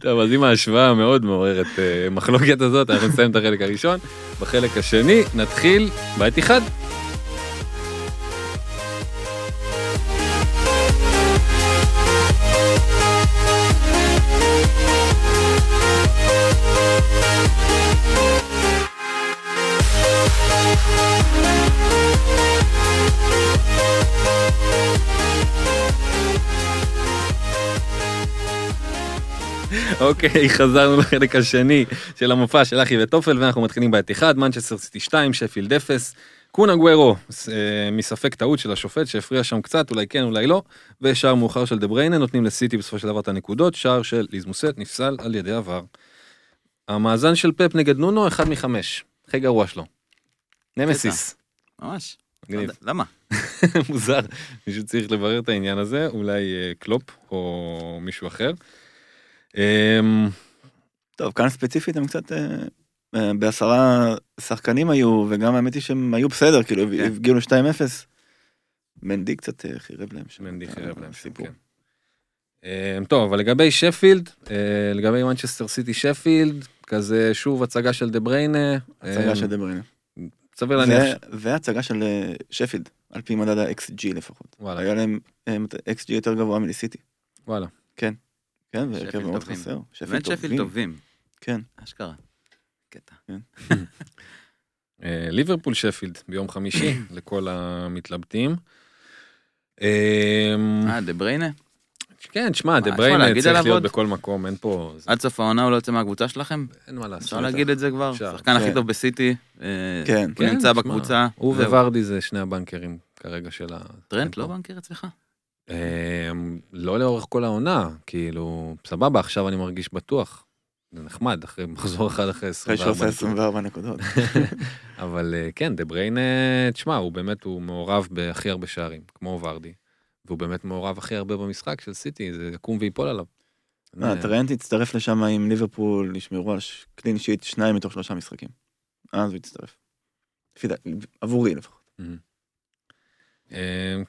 טוב, אז עם ההשוואה המאוד מעוררת אה, מחלוקת הזאת, אנחנו נסיים את החלק הראשון. בחלק השני נתחיל בית אחד. אוקיי, חזרנו לחלק השני של המופע של אחי וטופל, ואנחנו מתחילים באחת, מנצ'סטר סיטי 2, שפילד 0, קון אגוארו, אה, מספק טעות של השופט שהפריע שם קצת, אולי כן, אולי לא, ושער מאוחר של דה בריינה, נותנים לסיטי בסופו של דבר את הנקודות, שער של ליס מוסה נפסל על ידי VAR. המאזן של פפ נגד נונו, אחד מחמש. הכי גרוע שלו. נמסיס. ממש. מגניב. למה? מוזר. מישהו צריך לברר את העניין הזה, אולי אה, קלופ או מישהו אחר. אמ, טוב, כאן ספציפית הם קצת... אה, אה, בעשרה שחקנים היו, וגם האמת היא שהם היו בסדר, כאילו, כן. הגיעו ל-2-0. מנדי קצת חירב להם שם. מנדי חירב להם שם, סיפור. כן. אמ, טוב, אבל לגבי שפילד, לגבי מנצ'סטר סיטי שפילד, כזה שוב הצגה של דה בריינה. הצגה אמ, של דה בריינה. סביר להניח. ו- והצגה של אה, שפילד, על פי מדד ה-XG לפחות. וואלה, היה להם אה, XG יותר גבוה מלסיטי. וואלה. כן, והרכב שפילד מאוד טובים. חסר. באמת שפילד טובים. כן. אשכרה. קטע. אה, ליברפול שפילד ביום חמישי לכל המתלבטים. אמ, אה, דה בריינה? כן, שמע, דה בריינה צריך להיות? בכל מקום, אין פה... זה- עד סוף העונה הוא לא יוצא מהקבוצה שלכם? אין מה לעשות. אפשר להגיד את זה כבר? אפשר. השחקן הכי כן. טוב בסיטי. אה, כן. הוא נמצא שמע, בקבוצה. הוא. ו-ורדי זה שני הבנקרים כרגע של ה... טרנט לא בנקר אצלך? אמ, לא לאורך כל העונה, כאילו, סבבה, עכשיו אני מרגיש בטוח. זה נחמד, אחרי מחזור אחד אחרי אחרי שהוא 24 עושה נקודות. 24 נקודות. אבל אה, כן, דה בריינה, אה, תשמע, הוא באמת, הוא מעורב בהכי הרבה שערים, כמו ורדי. והוא באמת מעורב הכי הרבה במשחק של סיטי, זה יקום ויפול עליו. אה, אה, טרנט הצטרף לשם עם ליברפול, נשמרו על קלין שיט שניים מתוך שלושה משחקים. אז הוא הצטרף. דע- עבורי לפחות. אה,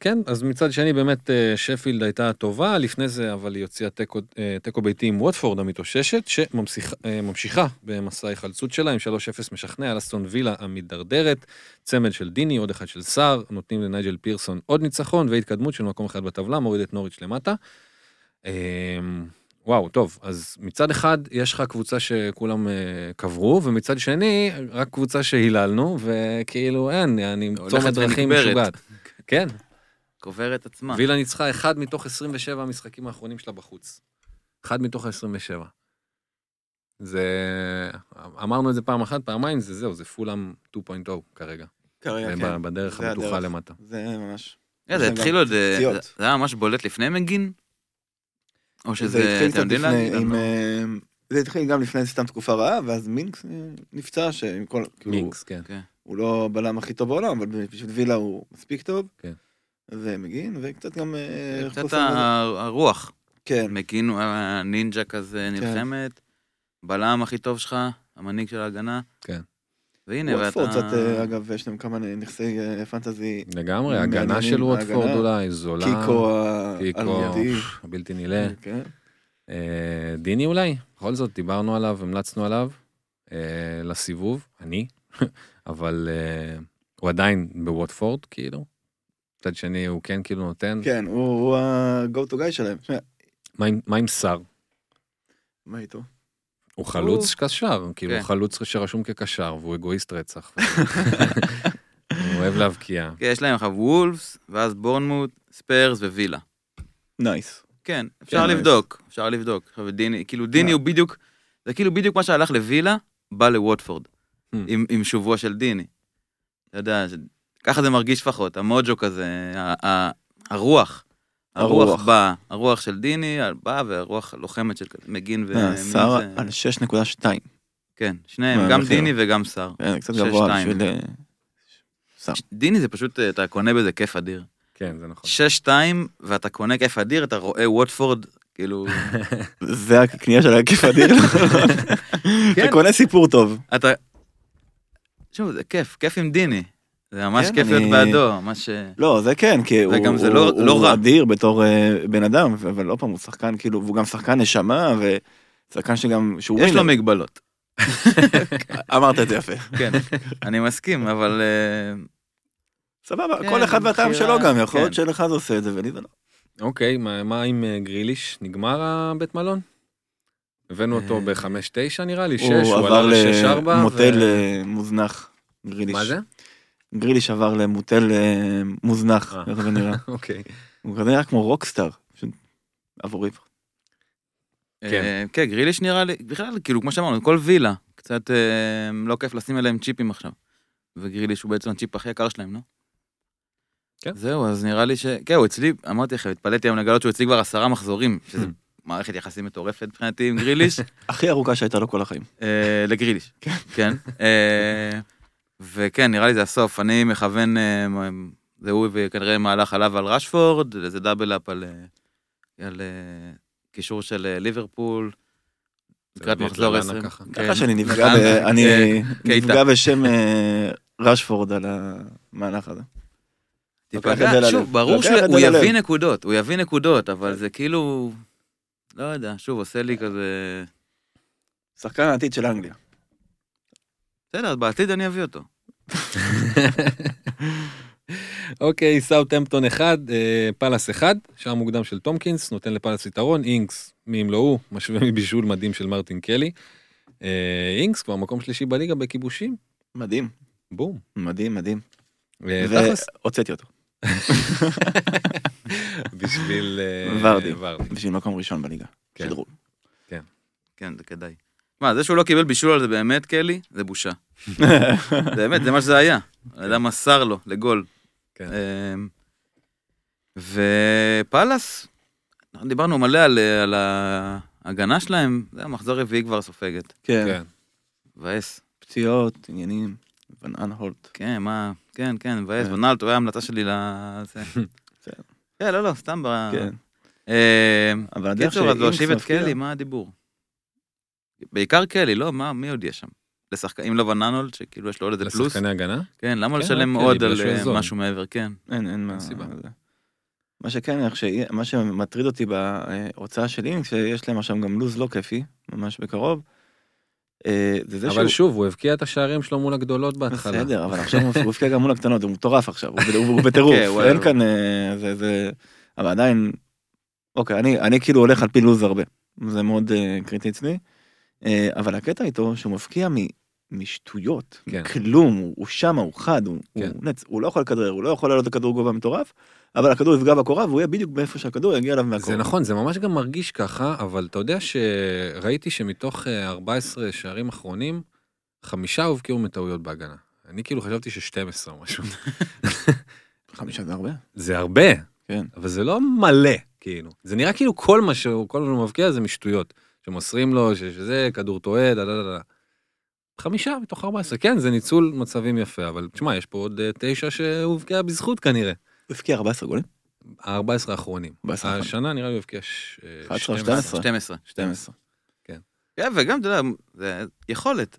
כן, אז מצד שני באמת אה, שפילד הייתה טובה, לפני זה אבל היא הוציאה תיקו- אה, ביתי עם ווטפורד המתאוששת, שממשיכה במסע ההיחלצות שלה עם 3-0 משכנע על אסטון וילה המידרדרת, צמד של דיני, עוד אחד של סער, נותנים לנייג'ל פירסון עוד ניצחון והתקדמות של מקום אחד בטבלה, מוריד את נוריץ' למטה. אה, וואו, טוב, אז מצד אחד יש לך קבוצה שכולם אה, קברו, ומצד שני רק קבוצה שהיללנו, וכאילו אין, אני צומת דרכים. משוגעת. כן, קובר את עצמה. וילה ניצחה אחד מתוך 27 המשחקים האחרונים שלה בחוץ. אחד מתוך ה-27. זה... אמרנו את זה פעם אחת, פעמיים, זה זהו, זה פולאם 2.0 כרגע. כרגע כן. בדרך הבטוחה. למטה. זה ממש. זה התחיל עוד, אה. זה- היה ממש בולט לפני מגין? או שזה, זה התחיל קצת לפני? עם, לא. אה, זה התחיל גם לפני סתם תקופה רעה, ואז מינקס אה, נפצע, שעם כל, כאילו, מינקס, כן. הוא לא הבלם הכי טוב בעולם, אבל בשביל וילה הוא מספיק טוב. כן. ומגין, וקצת גם... אה, קצת הרוח. כן, מגין הוא היה נינג'ה כזה נלחמת, בלם הכי טוב שלך, המנהיג של ההגנה. כן. והנה, ווטפורד ואתה... קצת, אה, אגב, יש להם כמה נכסי אה, פנטזי, לגמרי, הגנה של ווטפורד ההגנה. אולי, זולה, קיקו ה- קיקו. הבלתי נילאה. אה, דיני אולי, בכל זאת דיברנו עליו, המלצנו עליו אה, לסיבוב, אני, אבל אה, הוא עדיין בווטפורד, כאילו. מצד שני, הוא כן כאילו נותן. כן, הוא ה-go to guy שלהם. מה עם- סער? מה איתו? הוא חלוץ קשר, כאילו כן. הוא חלוץ שרשום כקשר, והוא אגואיסט רצח. הוא אוהב להבקיע. כן, יש להם עכשיו וולפס, ואז בורנמוט, ספרס, וילה. nice. כן, אפשר כן, לבדוק, אפשר לבדוק. עכשיו דיני, כאילו דיני? הוא בדיוק, זה כאילו בדיוק מה שהלך לווילה, בא לווטפורד. אהמ. עם, עם של דיני. אתה יודע. ככה זה מרגיש לפחות, המוג'ו כזה, הרוח. הרוח הרוח. בא, הרוח של דיני בא, והרוח הלוחמת של מגין ו... אה, סער זה? על 6.2. כן, שניהם, גם? דיני וגם סער. כן, קצת גבוה. בשביל... אה. דיני זה פשוט, אה, אתה קונה בזה כיף אדיר. כן, זה נכון. 6-2, ואתה קונה כיף אדיר, אתה רואה ווטפורד, כאילו, זה הקנייה של הכיף אדיר. כן. אתה קונה סיפור טוב. אתה... שוב, זה כיף, כיף עם דיני. זה ממש כן, כיף אני- להיות בעדו, ממש... אה, לא, זה כן, כי הוא וגם זה הוא- לא- לא הוא רע. אדיר בתור אה, בן אדם, אבל עוד פעם, הוא שחקן כאילו, והוא גם שחקן נשמה, ושחקן שגם, שהוא יש לו ווינר. מגבלות. אמרת את זה יפה. כן, אני מסכים, אבל... אה, סבבה, כן, כל אחד והטעם שלו גם, יכול להיות כן. שלך זה עושה את זה ולי זה לא. אוקיי, מה מה עם אה, גריליש? נגמר הבית מלון? הבאנו אותו אה, ב-5-9 נראה לי, 6, הוא הוא עבר עלה ל-6-4. למוטל אה, מוזנח, גריליש. מה זה? גריליש עבר למוטל מוזנח. איך זה נראה. אוקיי. הוא כזה נראה כמו רוקסטאר, פשוט עבורי. כן. כן, גריליש נראה לי, בכלל, כאילו, כמו שאמרנו, כל וילה, קצת לא כיף לשים עליהם צ'יפים עכשיו. וגריליש הוא בעצם הצ'יפ הכי יקר שלהם, לא? כן. זהו, אז נראה לי ש... כן, הוא אצלי, אמרתי לכם, התפלאתי היום לגלות שהוא אצלי כבר עשרה מחזורים, שזה מערכת יחסים מטורפת מבחינתי עם גריליש. הכי ארוכה שהייתה לו כל החיים. אה, לגריליש. כן. אה, וכן, נראה לי זה הסוף. אני מכוון, אה, זה הוא וכנראה מהלך עליו על רשפורד, איזה דאבל אפ על, קישור של ליברפול. לקראת מחזור ללאנה 20. ככה. כן. ככה שאני נפגע, בשם רשפורד על המהלך הזה. תיפגע, זה ללב. שוב, ברור את שהוא. יביא נקודות, הוא יביא נקודות, אבל זה כאילו, לא יודע, שוב, עושה לי כזה... שחקן העתיד של אנגליה. בסדר, אז בעתיד אני אביא אותו. אוקיי, סאוטהמפטון 1, אה, פאלאס 1, שער מוקדם של טומקינס, נותן לפאלאס יתרון, אינקס, מי אם לא הוא, משווה מבישול מדהים של מרטין קלי. אה, אינקס כבר מקום שלישי בליגה בכיבושים, מדהים, בום. מדהים, מדהים. אה, תכלס, והוצאתי אותו, בשביל אה, ורדי. בשביל מקום ראשון בליגה. כן. שדרוג. כן, זה כדאי. מה, זה שהוא לא קיבל בישול על זה באמת, קלי, זה בושה. באמת, זה מה שזה היה. האדם מסר לו לגול. כן. אמ, ופאלאס, דיברנו מלא על, על ההגנה שלהם, זה המחזור רביעי כבר סופגת. כן, כן. מבאס. פציעות, עניינים, ון אנהולט. כן, מה, כן, כן, מבאס. כן. רונלדו היה המלצה שלי לזה. בסדר. כן, לא, לא, סתם ב... כן. אמ, אבל הדרך קיצור, אז להושיב את קלי, מה הדיבור? בעיקר קלי, לא, מה, מי עוד יש שם? לשחקן, אם לא וננולד, שכאילו יש לו עוד איזה פלוס. לשחקני הגנה? כן, למה כן, לשלם עוד על אה. משהו מעבר, כן. אין, אין מה... סיבה. זה. מה שכן, איך שהיא- מה שמטריד אותי בהוצאה של אינקס, שיש להם עכשיו גם לוז לא כיפי, ממש בקרוב. אה, אבל שהוא... שוב, הוא הבקיע את השערים שלו מול הגדולות בהתחלה. בסדר, אבל עכשיו הוא הוא הבקיע גם מול הקטנות, הוא מטורף עכשיו, הוא ב- הוא בטירוף, כן, הוא- אין כאן... אה, זה, זה... אבל עדיין... אוקיי, אני, אני כאילו הולך על פי לוז הרבה, זה מאוד אה, קריטי אצלי. אבל הקטע איתו שהוא מפקיע מ... משטויות, כן. כלום, הוא, הוא שמה, הוא חד, הוא, כן. הוא נץ, הוא לא יכול לכדרר, הוא לא יכול לעלות לכדור גובה מטורף, אבל הכדור יפגע בקורה והוא יהיה בדיוק באיפה שהכדור יגיע אליו מהקורה. זה נכון, זה ממש גם מרגיש ככה, אבל אתה יודע שראיתי שמתוך אה, 14 שערים אחרונים, חמישה הובקעו מטעויות בהגנה. אני כאילו חשבתי ש-12 או משהו. חמישה זה הרבה. זה הרבה, כן. אבל זה לא מלא, כאילו. זה נראה כאילו כל מה שהוא, כל מה שהוא מבקיע זה משטויות. שמוסרים לו, שזה, כדור טועה, דה דה דה. חמישה מתוך 14, כן, זה ניצול מצבים יפה, אבל תשמע, יש פה עוד אה, תשע שהובקעה בזכות כנראה. הוא הבקיע 14 גולים? ה-14 האחרונים. 14 האחרונים. השנה נראה לי הוא הבקיע ש- אה, 11, 12. 12. 12. כן, וגם, אתה יודע, זה יכולת.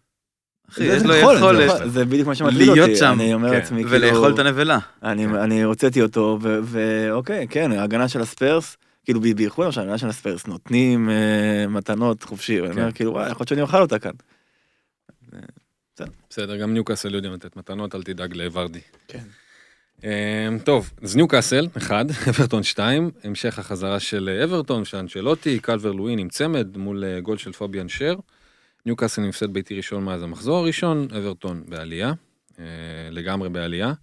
אחי, זה יש לו יכולת, זה בדיוק מה שמטריד אותי. להיות שם, אני אומר כן, לעצמי, כאילו... ולאכול את הנבלה. אני, כן. אני הוצאתי אותו, ו- ואוקיי, כן, ההגנה של הספיירס, כאילו בייחוד עכשיו, ההגנה של הספיירס נותנים אה, מתנות חופשי, ואני כן. אומר, כאילו, וואי, יכול להיות שאני אוכל אותה כאן. בסדר, גם ניוקאסל יודעים לתת מתנות, אל תדאג לוורדי. כן. אמ, טוב, אז ניוקאסל, אחד, אברטון שתיים, המשך החזרה של אברטון, של אנצ'לוטי, קלבר לואין עם צמד מול אה, גול של פוביאן שר. ניוקאסל עם הפסד ביתי ראשון מאז המחזור הראשון, אברטון בעלייה, אה, לגמרי בעלייה.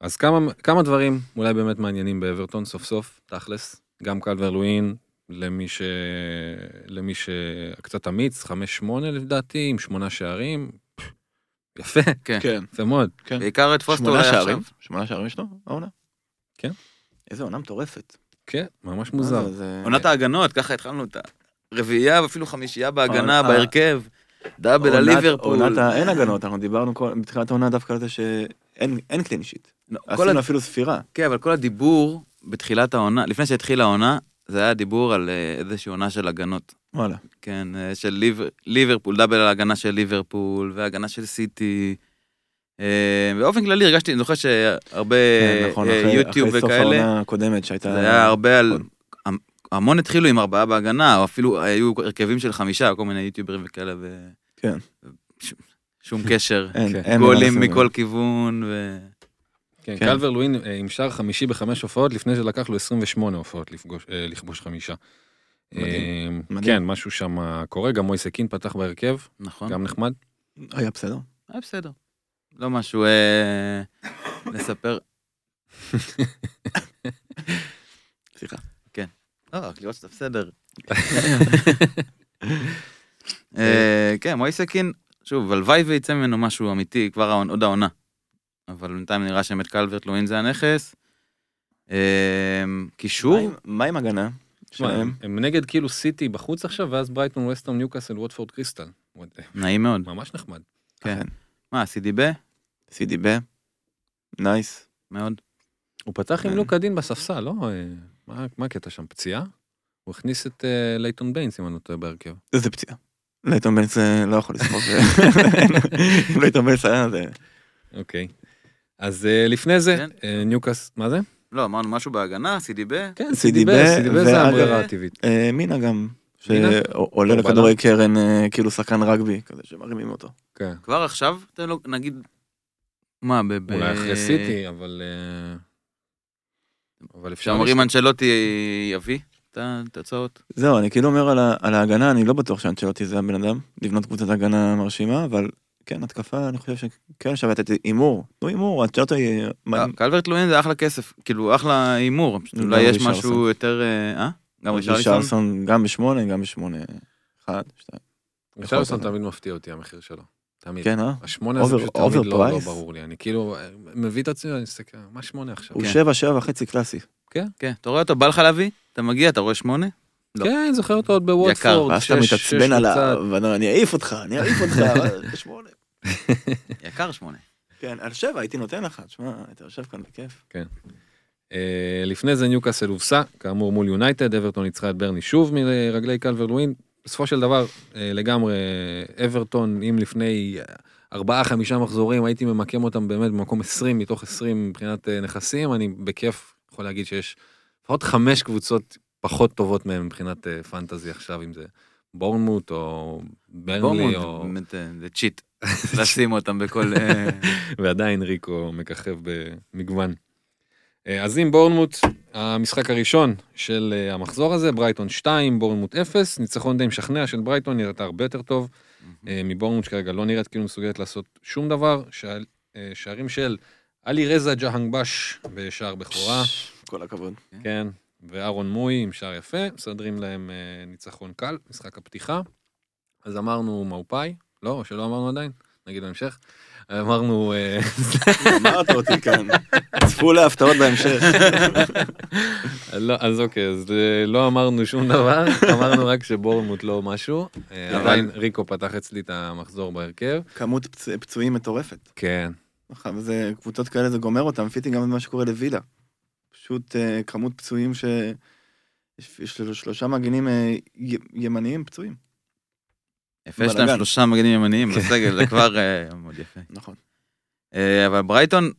אז כמה, כמה דברים אולי באמת מעניינים באברטון סוף סוף, תכלס, גם קלבר לואין, למי, ש... למי שקצת אמיץ, 5-8 לדעתי, עם שמונה שערים, יפה, כן. כן. יפה מאוד. בעיקר את פוסטו שמונה אולי שערים, עכשיו. שמונה שערים יש לו, העונה. כן. איזה עונה מטורפת. כן, ממש מוזר. עונת ההגנות, ככה התחלנו את הרביעייה ואפילו חמישייה בהגנה, בהרכב. דאבל על עונת- ליברפול. עונת ה- אין הגנות, אנחנו דיברנו כל- בתחילת העונה דווקא על זה שאין אין קלין שיט. לא, כל עשינו הד- אפילו ספירה. כן, אבל כל הדיבור בתחילת העונה, לפני שהתחילה העונה, זה היה דיבור על אה, איזושהי עונה של הגנות. וואלה. כן, אה, של ליבר, ליברפול, דאבל על ההגנה של ליברפול, והגנה של סיטי. אה, באופן כללי הרגשתי, אני זוכר שהרבה כן, נכון, אה, אחרי יוטיוב אחרי סוף וכאלה, העונה הקודמת שהייתה... זה היה הרבה על... נכון. המ- המון התחילו עם ארבעה בהגנה, או אפילו היו הרכבים של חמישה, כל מיני יוטיוברים וכאלה, ו... כן. ש- שום קשר. אין- כן. גולים מכל. כיוון, ו... כן, כן. קלבר לואין אה, עם שער חמישי בחמש הופעות, לפני שלקח לו 28 הופעות לפגוש- אה, לכבוש חמישה. מדהים, אה, מדהים. כן, משהו שם קורה, גם מויסה קין פתח בהרכב, נכון. גם נחמד. היה בסדר. היה בסדר. לא משהו אה, לספר. סליחה. לא, רק לראות שאתה בסדר. אה, כן, מויסקין, שוב, הלוואי ויצא ממנו משהו אמיתי כבר עוד העונה. אבל בינתיים נראה שבאמת קלברט לואין זה הנכס. אה, מה קישור, מה עם הגנה? שלהם? הם- נגד כאילו סיטי בחוץ עכשיו, ואז ברייטון, ווסטהאם, ניוקאסל, ווטפורד, קריסטל. נעים מאוד. ממש נחמד. כן. מה, סידיבה? סידי ב. nice. מאוד. הוא פתח עם כן. לוקה דין בספסל, לא? אה, מה- מה הקטע שם? פציעה? הוא הכניס את אה, לייטון ביינס, אם אני לא טועה, בהרכב. איזה פציעה. לייטון אה, לא יכול. אם לייטון ביינס היה זה... אוקיי. אז אה, לפני זה, כן. אה, ניוקאסל, מה זה? לא, אמרנו משהו בהגנה, סידיבה? כן, סידי סידיבה, ב- סידיבה זה הטבעית. אה, מינה גם. שעולה לכדורי קרן כאילו שחקן רגבי כזה שמרימים אותו. כן. כבר עכשיו, תן לו, נגיד, מה, ב... ב- אולי אחרי סיטי, אבל... אבל אפשר... שאומרים אנצ'לוטי יביא את התוצאות. זהו אני כאילו אומר על ההגנה אני לא בטוח שאנצ'לוטי זה הבן אדם לבנות קבוצת הגנה מרשימה אבל כן התקפה אני חושב שכן שווה לתת הימור. תנו הימור אנצ'לוטי. מה- קלברט לואין זה אחלה כסף, כאילו אחלה הימור, אולי יש רישרסון. משהו יותר, אה? אה? גם רישרסון? רישרסון גם בשמונה גם בשמונה. אחד שתיים. להיות. תמיד מפתיע אותי המחיר שלו. תמיד. כן אה? השמונה הזה Over- פשוט תמיד לא- לא? ברור לי. אני כאילו אה, מביא את עצמי, אני מסתכל, מה שמונה עכשיו? הוא כן. שבע שבע וחצי קלאסי. כן, אתה רואה אותו, בא לך להביא? אתה מגיע, אתה רואה שמונה? לא. כן, אני זוכר אותו עוד בווטפורד. ואז אתה מתעצבן. עליו ואני אני אעיף אותך אני אעיף אותך. אבל שמונה. יקר שמונה. כן על שבע הייתי נותן לך תשמע אתה יושב כאן בכיף. אה, לפני זה ניוקאסל הובסה, כאמור מול יונייטד, אברטון ניצחה את ברני שוב מרגלי קלבר לואין. בסופו של דבר, אה, לגמרי, אברטון, אם לפני אה, ארבעה, חמישה מחזורים, הייתי ממקם אותם באמת במקום 20 מתוך 20 מבחינת נכסים, אני בכיף יכול להגיד שיש לפחות חמש קבוצות פחות טובות מהם מבחינת אה, פנטזי עכשיו, אם זה בורנמוט או ברנלי או... באמת, אה, זה צ'יט. לשים אותם בכל... אה, ועדיין ריקו מככב במגוון. אז אם בורנמוט, המשחק הראשון של המחזור הזה, ברייטון 2, בורנמוט 0, ניצחון די משכנע של ברייטון, נראית הרבה יותר טוב מבורנמוט שכרגע לא נראית כאילו מסוגלת לעשות שום דבר. שעל- שערים של עלי רזה ג'הנגבש בשער בכורה, כל הכבוד. כן, ואהרון מוי עם שער יפה, מסדרים להם אה, ניצחון קל, משחק הפתיחה. אז אמרנו מאופאי, לא, או שלא אמרנו עדיין, נגיד בהמשך. אמרנו... אה, אמרת אותי כאן. צפו להפתעות בהמשך. לא, אז אוקיי, אז אה, לא אמרנו שום דבר, אמרנו רק שבורנמוט לא משהו. אה, עדיין ריקו פתח אצלי את המחזור בהרכב. כמות פצ- פצועים מטורפת. כן, וזה קבוצות כאלה זה גומר אותם, פיתי גם מה שקורה לווילה. פשוט אה, כמות פצועים ש... יש יש לו שלושה מגנים אה, ימניים פצועים. יפה, יש להם. שלושה מגנים ימניים בסגל, זה כבר אה, מאוד יפה. נכון. אבל ברייטון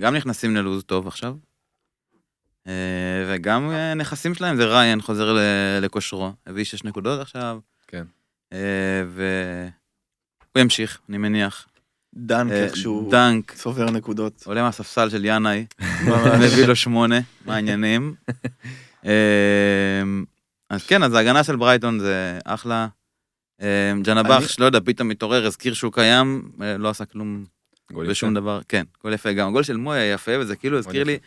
גם נכנסים ללוז טוב עכשיו. וגם נכסים שלהם זה ריין חוזר לכושרו, הביא שש נקודות עכשיו. כן. והוא ימשיך, אני מניח. דנק אה, איכשהו דנק, צובר נקודות. עולה מהספסל של ינאי. מביא לו שמונה, מה העניינים. אה, אז כן, אז ההגנה של ברייטון זה אחלה. אני- ג'נבח, לא יודע, פתאום מתעורר, הזכיר שהוא קיים, אה, לא עשה כלום יפה. דבר, כן, גול יפה גם. הגול של מוי היה יפה, וזה כאילו הזכיר. לי,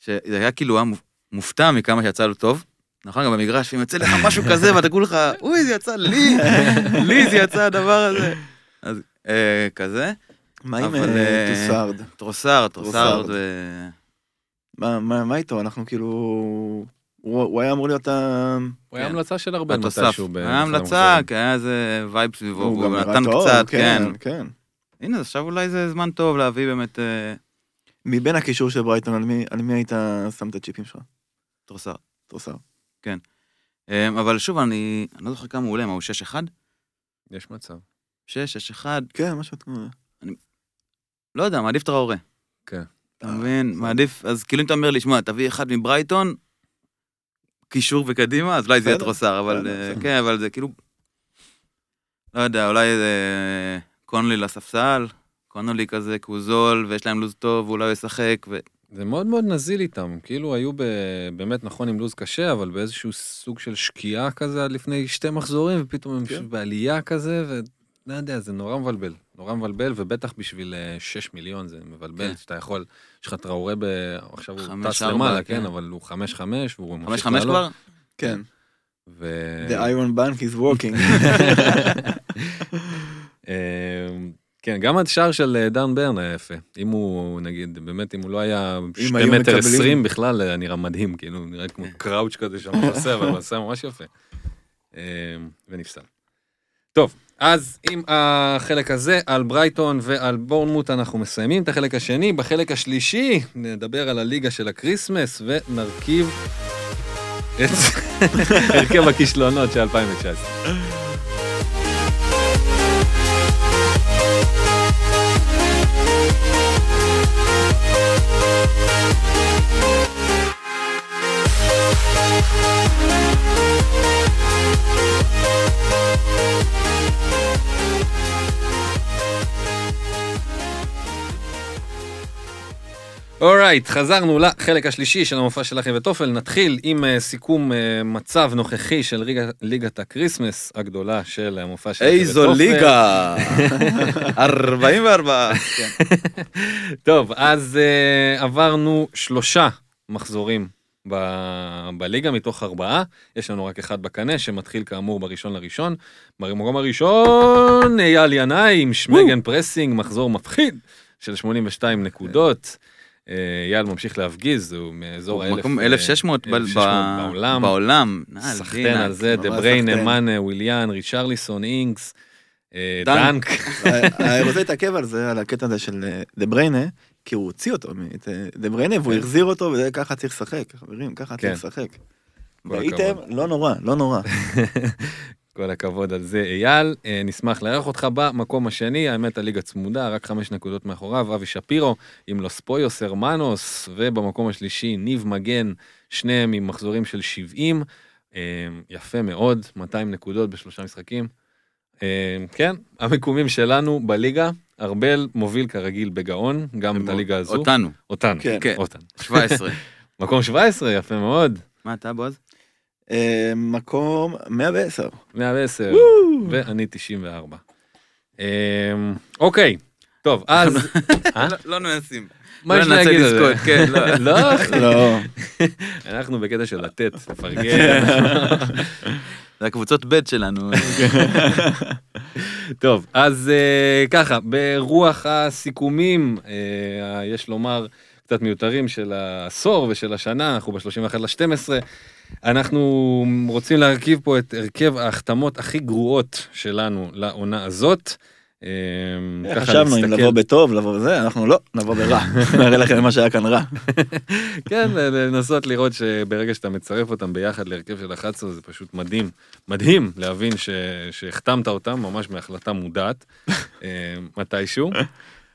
שזה היה כאילו היה מופתע מכמה שיצא לו טוב. נכון, גם במגרש, אם יוצא לך משהו כזה, ואתה כולך, אוי, זה יצא לי, לי זה יצא הדבר הזה. אז כזה. מה עם אה, אה? טרוסארד, טרוסארד, טרוסארד. מה- מה מה איתו? אנחנו כאילו... הוא היה אמור להיות ה... הוא היה כן. המלצה של התוסף. מתישהו. היה המלצה. כי היה איזה וייב סביבו, הוא גם נתן טוב, קצת, כן. כן. הנה, אז עכשיו אולי זה זמן טוב להביא באמת אה, מבין הקישור של ברייטון, על מי- היית שם את הצ'יפים שלך? טרוסארד. טרוסארד. אה, אבל שוב, אני אני לא זוכר כמה הוא עולה, מה הוא 6-1? יש מצב. 6, 6-1, כן, משהו כמו... לא יודע, מעדיף טראורה. כן. אתה מבין? מעדיף, אז כאילו אם אתה אומר לי, שמע, תביא אחד מברייטון, קישור וקדימה, אז אולי זה יהיה טרוסארד, אבל אה. כן, אבל זה כאילו, לא יודע, אולי זה קונלי לספסל, קונלי כזה, כי הוא זול, ויש להם לו"ז טוב, ואולי הוא ישחק, ו... זה מאוד מאוד נזיל איתם, כאילו היו ב... באמת נכון עם לו"ז קשה, אבל באיזשהו סוג של שקיעה כזה עד לפני שתי מחזורים, ופתאום הם כן. פשוט בעלייה כזה, ולא יודע, זה נורא מבלבל. נורא מבלבל, ובטח בשביל 6 מיליון זה מבלבל, כן. שאתה יכול, יש לך טראורה ב... עכשיו הוא טס למעלה, כן. כן, אבל הוא 5-5, והוא ממשיך 5-5 כבר? כן. ו... The Iron Bank is working. אמ, כן, גם השער של אה, דן ברן היה יפה. אם הוא, נגיד, באמת, אם הוא לא היה שתי היו מטר מקבלים- עשרים בכלל, היה נראה מדהים, כאילו, נראה כמו כן. קראוץ' כזה שם עושה, אבל הוא עשה ממש יפה. אה, ונפסל. טוב, אז עם החלק הזה על ברייטון ועל בורנמוט אנחנו מסיימים את החלק השני. בחלק השלישי נדבר על הליגה של הקריסמס ונרכיב את הרכב הכישלונות של 2019. Alright, חזרנו לחלק השלישי של המופע של אחי וטופל. נתחיל עם אה, סיכום אה, מצב נוכחי של ליגה- ליגת הקריסמס הגדולה של המופע של אחי וטופל. איזו ליגה! 44. כן. טוב, אז uh, עברנו שלושה מחזורים ב- בליגה מתוך ארבעה. יש לנו רק אחד בקנה שמתחיל כאמור בראשון לראשון. במקום הראשון אייל ינאי עם שמגן פרסינג, מחזור מפחיד של 82 נקודות. אה, אייל ממשיך להפגיז, הוא מאזור האלף, מקום אה, 1100 ב- 1600 ב- בעולם. בעולם. סחטיין. על זה, ממש דה בריינה, סחטיין. מאנה, וויליאן, ריצ'רליסון, אינגס, אה, דנק. אני רוצה להתעכב על זה, על הקטע הזה של אה, דה בריינה, כי הוא הוציא אותו, את, אה, דה בריינה, והוא כן. החזיר אותו, וזה ככה צריך לשחק, חברים, ככה כן. צריך לשחק. הכבוד. לא נורא, לא נורא. כל הכבוד על זה, אייל. אה, נשמח לארח אותך במקום השני, האמת הליגה צמודה, רק חמש נקודות מאחוריו, אבי שפירו עם לוס פויוס הרמנוס, ובמקום השלישי ניב מגן, שניהם עם מחזורים של 70. אה, יפה מאוד, 200 נקודות בשלושה משחקים. אה, כן, המיקומים שלנו בליגה, ארבל מוביל כרגיל בגאון, גם את הליגה הזו. אותנו. אותנו, כן. כן. אותנו. 17. מקום 17, יפה מאוד, מה אתה בועז? אה, מקום 110. 110, ואני 94. אה, אוקיי, טוב, אז... אה? לא- לא ננסים. מה לא יש ננסה להגיד על זה? כן, לא. לא, לא. אנחנו בקטע של לתת, לפרגן. זה הקבוצות ב' שלנו. טוב, אז אה, ככה, ברוח הסיכומים, אה, יש לומר, קצת מיותרים של העשור ושל השנה, אנחנו ב-31 ל-12, אנחנו רוצים להרכיב פה את הרכב ההחתמות הכי גרועות שלנו לעונה הזאת. אה, ככה חשבנו אם לבוא בטוב, לבוא בזה, אנחנו לא, נבוא ברע. נראה לכם מה שהיה כאן רע. כן, לנסות לראות שברגע שאתה מצרף אותם ביחד להרכב של 11 זה פשוט מדהים, מדהים להבין. שהחתמת אותם ממש מהחלטה מודעת אה, מתישהו.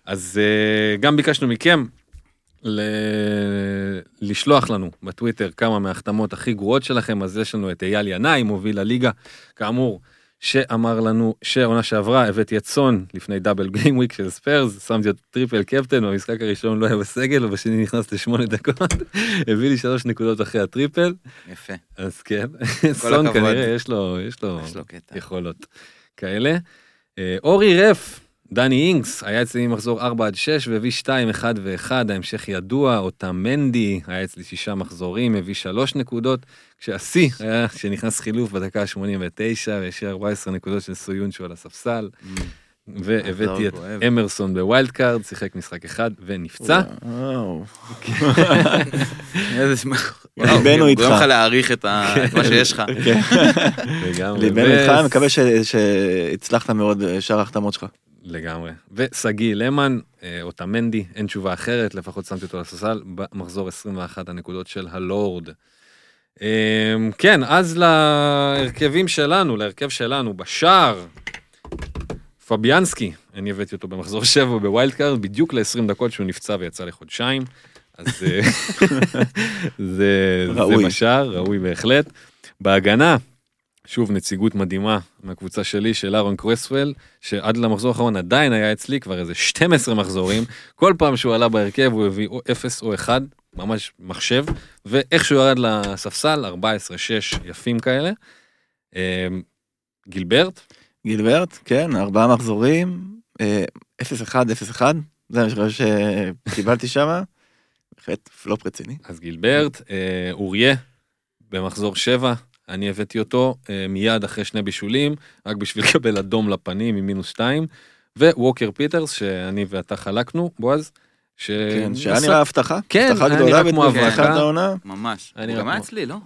אז אה, גם ביקשנו מכם ל... לשלוח לנו בטוויטר כמה מההחתמות הכי גרועות שלכם, אז יש לנו את אייל ינאי, מוביל הליגה, כאמור, שאמר לנו שהעונה שעברה הבאתי את סון לפני double game week של ספיירס, שמתי אותו triple captain, במשחק הראשון לא היה בסגל, ובשני נכנס לשמונה דקות, הביא לי שלוש נקודות אחרי הטריפל, יפה. אז כן, סון. כנראה יש לו, יש לו יש לו קטע. יכולות כאלה. אה, אורי רף, דני אינגס, היה אצלי ממחזור 4 עד 6 והביא 2, 1 ו-1, ההמשך ידוע, אותה מנדי, היה אצלי שישה מחזורים, הביא 3 נקודות, כשהשיא היה שנכנס חילוף בדקה ה-89 והשאיר 14 נקודות של סויונצ'ו על הספסל, והבאתי את. אמרסון ב wild card, שיחק משחק אחד ונפצע. וואו. איזה שמח. ליבנו איתך. גורם לך להעריך את ה- את מה שיש לך. כן. לגמרי. ליבנו איתך, אני מקווה שהצלחת מאוד שאר ההחתמות שלך. לגמרי. ושגיא למן, אה, אותה מנדי, אין תשובה אחרת, לפחות שמתי אותו לספסל, במחזור 21 הנקודות של הלורד. אה, כן, אז להרכבים שלנו, להרכב שלנו, בשער, פביאנסקי, אני הבאתי אותו במחזור 7 ב wild card, בדיוק ל-20 דקות שהוא נפצע ויצא לחודשיים. אז אה, זה, זה ראוי. בשער, ראוי בהחלט. בהגנה, שוב נציגות מדהימה מהקבוצה שלי של אהרון קרסוול, שעד למחזור האחרון עדיין היה אצלי כבר איזה 12 מחזורים, כל פעם שהוא עלה בהרכב הוא הביא או 0 או 1, ממש מחשב, ואיך שהוא ירד לספסל, 14-6 יפים כאלה. אה, גילברט, גילברט, כן, ארבעה מחזורים, אה, 0-1, 0-1, זה מה שקיבלתי שם. בהחלט פלופ רציני. אז גילברט, אה, אוריה, במחזור 7, אני הבאתי אותו אה, מיד אחרי שני בישולים, רק בשביל לקבל אדום לפנים עם מינוס 2, וווקר פיטרס, שאני ואתה חלקנו, בועז. ש... כן, שהיה נראה הבטחה. כן, הבטחה גדולה בתחילת. העונה. ממש. אני הוא גם היה אצלי, לא?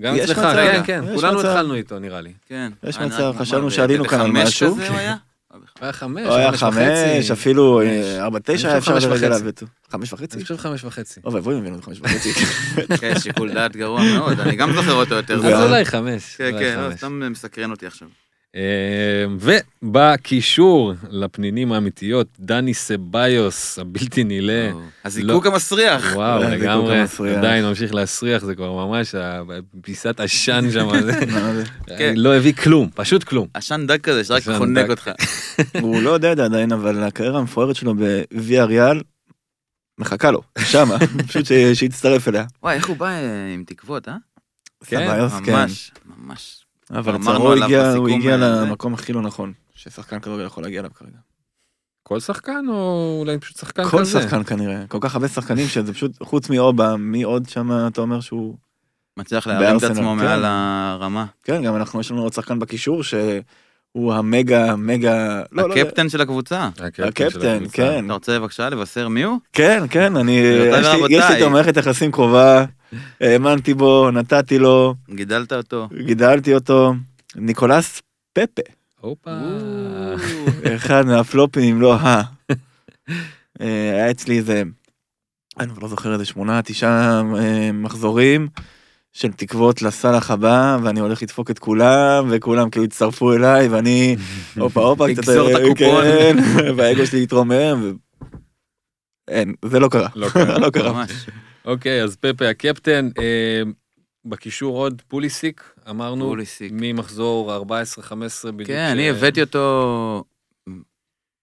גם יש אצלך, כן, כן, כולנו. התחלנו איתו נראה לי. כן. יש היה מצב, חשבנו שעלינו כאן על משהו. כזה הוא היה? היה חמש, הוא היה חמש חמש, וחצי. אפילו חמש. אה, ארבע תשע היה אפשר חמש וחצי. עליו. חמש וחצי? אני חושב חמש וחצי. אוי ואבוי אם הבינו את חמש וחצי. כן, שיקול דעת גרוע מאוד, אני גם זוכר אותו יותר. אז זה- אולי חמש. כן, כן, חמש. סתם מסקרן אותי עכשיו. אה, ובקישור לפנינים האמיתיות, דני סביוס, הבלתי נילא. הזיקוק המסריח. וואו, לגמרי. עדיין ממשיך להסריח, זה כבר ממש פיסת עשן שם? כן. לא הביא כלום, פשוט כלום. עשן דק כזה שרק חונק. אותך. הוא לא יודע את זה עדיין, אבל הקריירה המפוארת שלו בוויה ריאל מחכה לו, שמה, פשוט שיצטרף אליה. וואי, איך הוא בא אה, עם תקוות, אה? כן, סביוס, כן. ממש, ממש. אבל אמרנו לצערו עליו הגיע- הוא הגיע אה. למקום הכי לא נכון, ששחקן כדורגל יכול להגיע אליו כרגע. כל שחקן או אולי פשוט שחקן כל כזה? שחקן כנראה, כל כך הרבה שחקנים שזה פשוט, חוץ מאובה, מי עוד שם אתה אומר שהוא... מצליח להרים את עצמו כן. מעל הרמה. כן, גם אנחנו, יש לנו עוד שחקן בקישור שהוא המגה, מגה... לא, לא, הקפטן של הקבוצה. הקפטן, הקפטן, של הקבוצה. כן. אתה רוצה בבקשה לבשר מי הוא? כן, כן, אני... יש לי- ורבותיי. יש לי איתו מערכת יחסים קרובה, האמנתי בו, נתתי לו, גידלת אותו. גידלתי אותו. ניקולס פפה, הופה. אחד מהפלופים, אם לא ה... אה, היה אצלי איזה, אני לא זוכר איזה שמונה, תשעה אה, מחזורים של תקוות לסאלח הבא, ואני הולך לדפוק את כולם, וכולם כאילו הצטרפו אליי, ואני, הופה הופה, קצת, לגזור את אה, הקופון. כן, והאגו שלי התרומם, ו... אין, זה לא קרה, לא קרה. אוקיי, אז פפה הקפטן, אה, בקישור עוד פוליסיק, אמרנו, פוליסיק. ממחזור 14-15 בדיוק. כן, ש... אני הבאתי אותו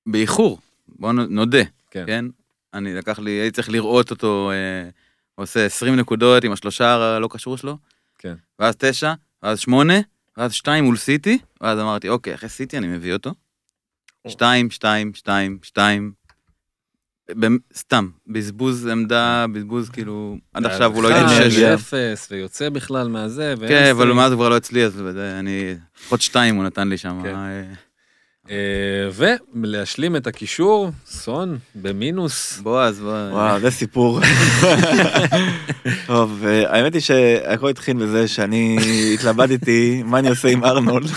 באיחור, בוא נודה, כן? כן? אני לקח לי, הייתי צריך לראות אותו אה, עושה 20 נקודות עם השלושה הלא קשור שלו, כן. ואז תשע, ואז שמונה, ואז שתיים מול סיטי, ואז אמרתי, אוקיי, אחרי סיטי אני מביא אותו. 2, 2, 2, 2, סתם, בזבוז עמדה, בזבוז כאילו, עד עכשיו הוא לא אחד, התאושש. אנרגיה. אפס, ויוצא בכלל מהזה, ואין כן, אבל. מאז הוא כבר לא אצלי, אז אני, לפחות שתיים הוא נתן לי שם. כן. אה, אה, ולהשלים את הקישור, סון במינוס. בועז, בוא. וואו, זה סיפור. טוב, אה, האמת היא שהכל התחיל בזה שאני התלבטתי מה אני עושה עם ארנולד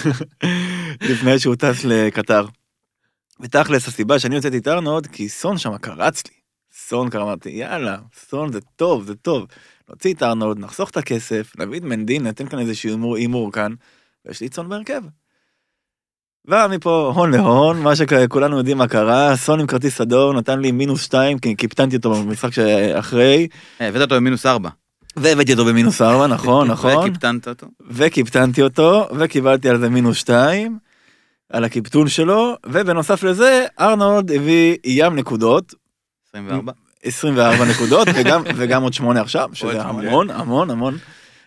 לפני שהוא טס לקטר. ותכלס הסיבה שאני יוצאתי את ארנולד כי סון שם קרץ לי. סון קרא, אמרתי יאללה, סון זה טוב, זה טוב. נוציא את ארנולד, נחסוך את הכסף, נביא את מנדין, ניתן כאן איזשהו הימור- הימור כאן, ויש לי את סון בהרכב. ומפה הון להון, מה שכולנו יודעים מה קרה, סון עם כרטיס אדום נתן לי מינוס שתיים, כי קיפטנתי אותו במשחק שאחרי, אה, הבאת אותו במינוס ארבע. והבאתי אותו במינוס ארבע, נכון, נכון, וקיפטנת אותו. וקיפטנתי אותו, וקיבלתי על זה מינוס שתיים, על הקיפטון שלו, ובנוסף לזה, ארנולד הביא ים נקודות, 24. 24 נקודות, וגם, וגם עוד שמונה עכשיו, עוד שזה. המון, המון, המון.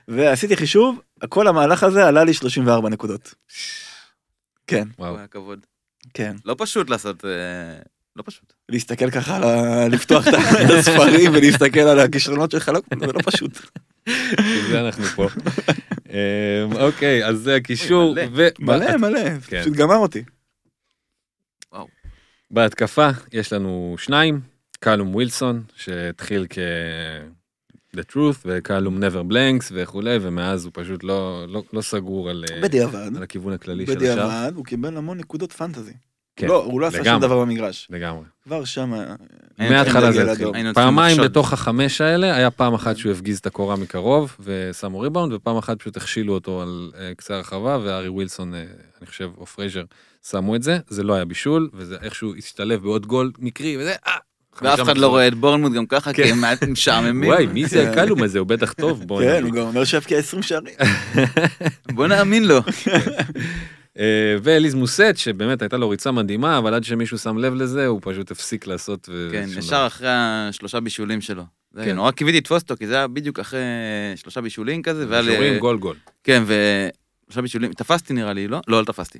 ועשיתי חישוב, כל המהלך הזה עלה לי 34 נקודות. כן, וואו. הכבוד. כן. לא פשוט לעשות, אה, לא פשוט. להסתכל ככה, לפתוח את הספרים ולהסתכל על הכישרונות שלך, לא, זה לא פשוט. זה אנחנו פה. אה, אוקיי, אז זה הקישור. מלא. מלא, כן. פשוט גמר אותי. בהתקפה יש לנו שניים, קלום ווילסון, שהתחיל כ... The Truth, וקלום never blanks וכולי, ומאז הוא פשוט לא, לא, לא סגור על, אה, בדיעבד, על הכיוון הכללי של השאר. בדיעבד, הוא קיבל המון נקודות פנטזי. כן, לא, הוא לא עשה שום. דבר במגרש. לגמרי. כבר שם... היינו מההתחלה זה התחיל. פעמיים. בתוך החמש האלה, היה פעם אחת שהוא הפגיז את הקורה מקרוב ושמו ריבאונד, ופעם אחת פשוט הכשילו אותו על אה, קצה הרחבה, והארי ווילסון, אה, אני חושב, או פרייזר, שמו את זה, זה לא היה בישול, וזה איכשהו השתלב בעוד גול מקרי, וזה, אה! ואף אחד לא. רואה את בורנמוט גם ככה, כי כן. הם מעט משעממים. וואי, מי זה כן. הקלום הזה, הוא בטח טוב, בוא כן. הוא גם אומר שהבקיע 20 שערים. בוא נאמין לו. אה, וליס מוסה, שבאמת הייתה לו ריצה מדהימה, אבל עד שמישהו שם לב לזה, הוא פשוט הפסיק לעשות. כן, ישר. אחרי השלושה בישולים שלו. כן. נורא קיוויתי לתפוס אותו, כי זה היה בדיוק אחרי שלושה בישולים כזה, והיה לי... שורים גול גול. כן, ושלושה בישולים, תפסתי נראה לי, לא? לא, לא תפסתי.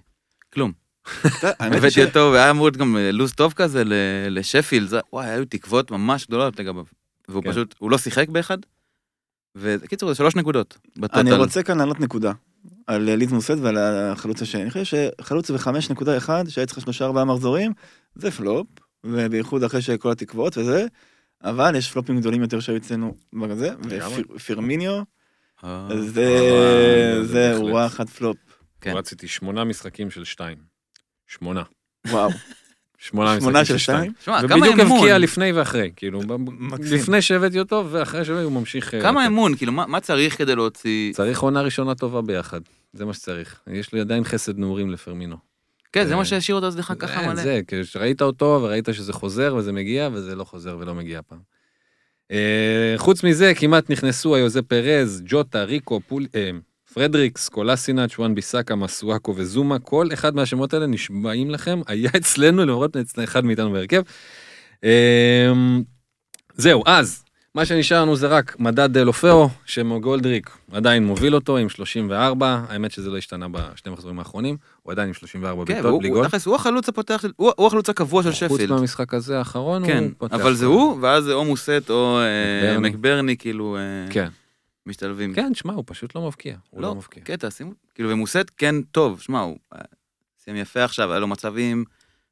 כלום. הבאתי אותו, והיה אמור להיות גם לוז טוב כזה ל- לשפילד, וואי, היו תקוות ממש גדולות לגביו. והוא כן. פשוט, הוא לא שיחק באחד, וקיצור, זה שלוש נקודות. אני רוצה כאן לענות נקודה על ליז מוסד ועל החלוץ השני. אני חושב שחלוץ ב-5.1 שהיה צריך שלושה ארבעה מחזורים, זה פלופ, ובייחוד אחרי שכל התקוות וזה, אבל יש פלופים גדולים יותר שהיו אצלנו בזה. ופירמיניו, אה, זה, אה, זה בהחלט. וואחד אחד פלופ. כן. רציתי שמונה משחקים של שתיים. שמונה. וואו, שמונה משחקים של שתיים. שתיים? שמע, כמה ובדיוק הבקיע לפני ואחרי, כאילו. לפני שהבאתי אותו, ואחרי שהבאתי הוא ממשיך... אה, כמה. אמון, כאילו, מה מה צריך כדי להוציא... צריך עונה ראשונה טובה ביחד, זה מה שצריך. יש לי עדיין חסד נעורים לפרמינו. כן, זה אה, מה שהשאיר אותו אצלך ככה זה- מלא. זה, כשראית אותו וראית שזה חוזר וזה מגיע, וזה לא חוזר ולא מגיע פעם. אה, חוץ מזה, כמעט נכנסו היוזה פרז, ג'וטה, ריקו, פול... אה, פרדריקס, קולסינאץ', וואן ביסאקה, מסואקו וזומה, כל אחד מהשמות האלה נשבעים לכם, היה אצלנו למרות אצל אחד מאיתנו בהרכב. אה, זהו, אז, מה שנשאר לנו זה רק מדד לופאו, שמוגולדריק עדיין מוביל אותו עם 34, האמת שזה לא השתנה בשני מחזורים האחרונים, הוא עדיין עם 34 כן, בעיטות, והוא- בלי גול. תכלס, הוא החלוץ הפותח. הוא הוא החלוץ הקבוע של חוץ שפילד. מהמשחק הזה האחרון, כן, הוא פותח. אבל זה הוא, ואז זה או מוסט או אה, מקברני. מקברני, כאילו, אה, כן, משתלבים. כן, שמע, הוא פשוט לא מבקיע. הוא לא לא, מבקיע. קטע, שימו, כאילו, ומוסט כן טוב, שמע, הוא אה, סיים יפה עכשיו, היה לו מצבים,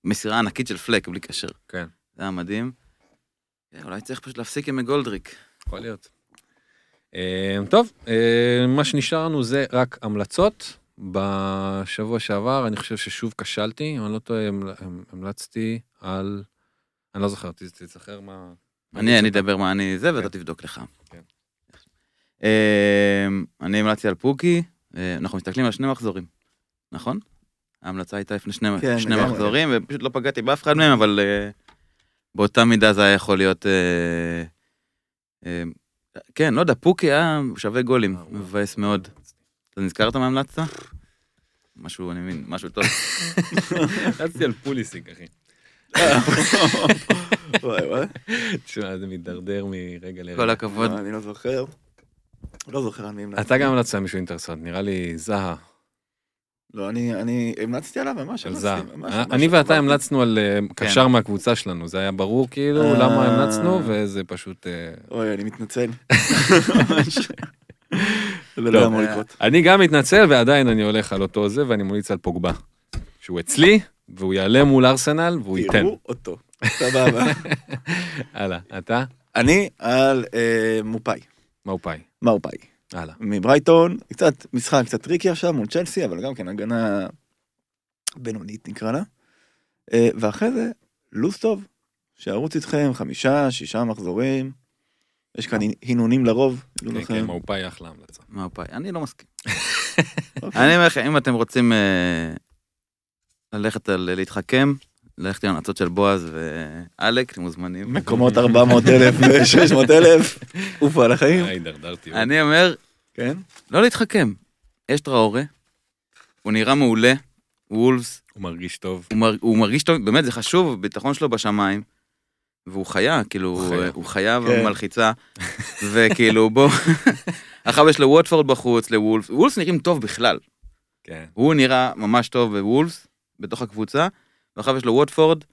מסירה ענקית של פלק, בלי קשר. כן. זה היה מדהים. כן, אולי צריך פשוט להפסיק עם גולדריק. יכול להיות. אה, טוב, אה, מה שנשאר לנו זה רק המלצות. בשבוע שעבר, אני חושב ששוב כשלתי, אם אני לא טועה, המל- המלצתי על... אני לא זוכר, תזכר מה... אני? אדבר מה אני זה, ואתה כן. תבדוק לך. כן. אה, אני המלצתי על פוקי, אה, אנחנו מסתכלים על שני מחזורים, נכון? ההמלצה הייתה לפני שני. מחזורים, ופשוט לא פגעתי באף אחד מהם, אבל אה, באותה מידה זה היה יכול להיות... אה, אה, כן, לא יודע, פוקי היה שווה גולים, אה, מבאס מאוד. אתה נזכרת מה המלצת? משהו, אני מבין, משהו טוב. רצתי על פוליסיק, אחי. וואי וואי, תשמע, זה מידרדר מרגע לרגע. כל הכבוד. אני לא זוכר. לא זוכר על מי המלצתי. אתה גם המלצת על מישהו אינטרסנט, נראה לי זהה, לא, אני, אני המלצתי עליו ממש. על. ממש, אה, אני ואתה. המלצנו על אה, קשר מהקבוצה שלנו, זה היה ברור כאילו אה. למה המלצנו, וזה פשוט... אוי, אני מתנצל. זה לא אמור לקרות. אני גם מתנצל ועדיין אני הולך על אותו זה ואני ממליץ על פוגבה. שהוא אצלי והוא יעלה מול ארסנל והוא ייתן. תראו אותו. סבבה. הלאה, אתה? אני על מופאי. מאופאי. מאופאי. הלאה. מברייטון, קצת משחק קצת tricky עכשיו מול צ'לסי, אבל גם כן הגנה בינונית נקרא לה. אה, ואחרי זה, לו"ז טוב, שירוץ איתכם חמישה, שישה מחזורים. יש כאן הנונים לרוב, כן. כן, מאופאי אחלה המלצה. מה הפעי? אני לא מסכים. אוקיי. אני אומר לכם, אם אתם רוצים אה, ללכת על להתחכם, ללכת עם ההמלצות של בועז ואלק, אתם מוזמנים. מקומות 400 אלף ו-600 אלף, עופו על החיים. הידרדרתי. אני אומר, כן? לא להתחכם. יש טראורה, הוא נראה מעולה, וולפס, הוא מרגיש טוב. הוא, מר, הוא מרגיש טוב, באמת זה חשוב, הביטחון שלו בשמיים. והוא חיה, כאילו, הוא חיה. חיה, הוא חיה כן. ומלחיצה, וכאילו בוא, עכשיו יש לו ווטפורד בחוץ, לוולפס, וולפס נראים טוב בכלל, כן. הוא נראה ממש טוב בוולפס, בתוך הקבוצה, ועכשיו יש לו ווטפורד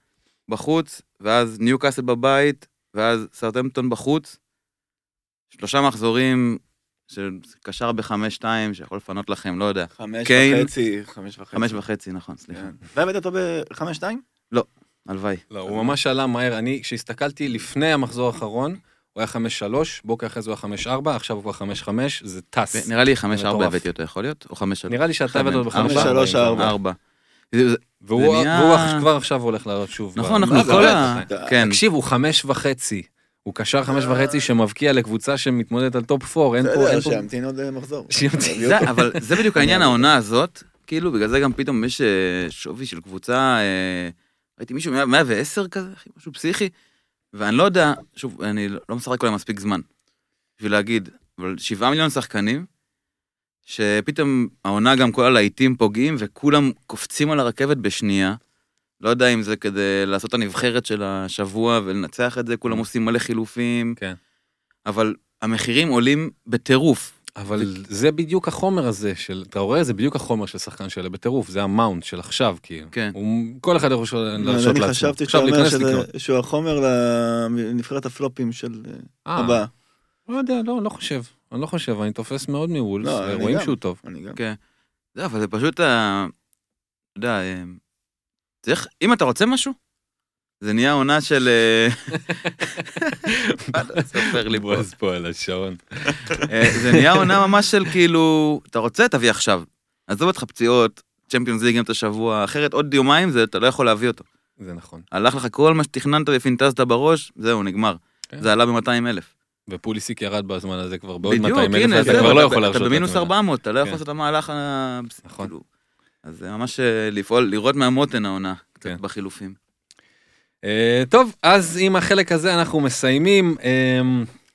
בחוץ, ואז ניו קאסל בבית, ואז סרטמפטון בחוץ. שלושה מחזורים של קשר בחמש-שתיים, שיכול לפנות לכם, לא יודע. חמש קיין. וחצי, חמש וחצי. חמש וחצי, נכון, סליחה. כן. והבאת אותו בחמש שתיים? הלוואי. לא, הוא ממש עלה מהר. אני, כשהסתכלתי לפני המחזור האחרון, הוא היה חמש שלוש, בוקר אחרי זה הוא היה חמש ארבע, עכשיו הוא כבר חמש חמש, זה טס. נראה לי חמש ארבע. הבאתי אותו, יכול להיות? או חמש שלוש? נראה לי שאתה הבאת אותו. בחמש שלוש, ארבע. והוא כבר עכשיו הולך לעלות שוב. נכון, אנחנו כל? ה... כן. תקשיב, הוא חמש וחצי. הוא קשר חמש וחצי שמבקיע לקבוצה שמתמודדת על top four, אין פה... בסדר. שימתין עוד מחזור. אבל זה בדיוק העניין העונה הזאת, כאילו בגלל זה גם פתאום יש אה, שווי של קבוצה, אה, ראיתי מישהו 110 כזה, משהו פסיכי, ואני לא יודע, שוב, אני לא משחק עליהם מספיק זמן, בשביל להגיד, אבל שבעה מיליון שחקנים, שפתאום העונה גם כל הלהיטים פוגעים, וכולם קופצים על הרכבת בשנייה. לא יודע אם זה כדי לעשות את הנבחרת של השבוע ולנצח את זה, כולם עושים מלא חילופים, כן. אבל המחירים עולים בטירוף. אבל זה בדיוק החומר הזה של, אתה רואה? זה בדיוק החומר של שחקן שעולה בטירוף, זה המאונט של עכשיו, כאילו. כן. הוא- כל אחד יכול להרשות אני לעצמו. חשבתי עכשיו שאתה אומר. שהוא החומר לנבחרת הפלופים של אה, אה, הבאה. לא יודע, לא, לא חושב. אני לא חושב, אני תופס מאוד מוולס, לא, אני גם. שהוא טוב. אני גם. כן. זה, אבל זה פשוט, ה- אתה יודע, אה, צריך, אם אתה רוצה משהו, זה נהיה עונה של... אה, מה אתה סופר לי פה? בועז פה על השעון. אה, זה נהיה עונה ממש של כאילו, אתה רוצה, תביא עכשיו. עזוב אותך פציעות, צ'מפיונס ליג גם את השבוע, אחרת עוד יומיים זה, אתה לא יכול להביא אותו. זה נכון. הלך לך כל מה שתכננת ופינטזת בראש, זהו, נגמר. כן. זה עלה ב-200 אלף. ופוליסיק ירד בזמן הזה כבר בעוד בדיוק, 200 אלף, אתה כבר לא יכול להרשות אתה במינוס לעצמך. 400, אתה לא יכול כן. לעשות את המהלך ה... נכון. אז זה ממש אה, לפעול, לראות מהמותן העונה, קצת כן. בחילופים. אה, טוב, אז עם החלק הזה אנחנו מסיימים. אה,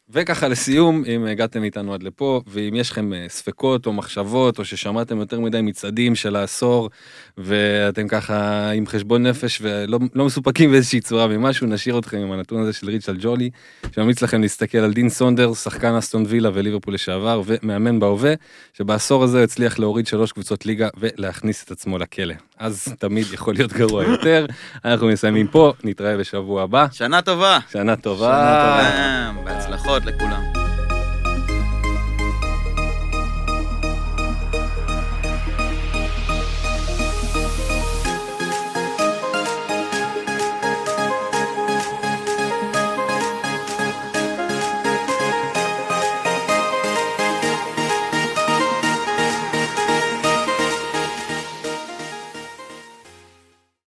וככה לסיום, אם הגעתם איתנו עד לפה, ואם יש לכם אה, ספקות או מחשבות, או ששמעתם יותר מדי מצעדים של העשור, ואתם ככה עם חשבון נפש ולא לא מסופקים באיזושהי צורה ממשהו, נשאיר אתכם עם הנתון הזה של ריצ'ל ג'ולי, שממליץ לכם להסתכל על דין סונדרס, שחקן אסטון וילה וליברפול לשעבר, ומאמן בהווה, שבעשור הזה הצליח להוריד שלוש קבוצות ליגה ולהכניס את עצמו לכלא. אז תמיד יכול להיות גרוע יותר. אנחנו מסיימים פה, נתראה בשבוע הבא. שנה טובה. שנה טובה. שנה טובה. אה, בהצלחות לכולם.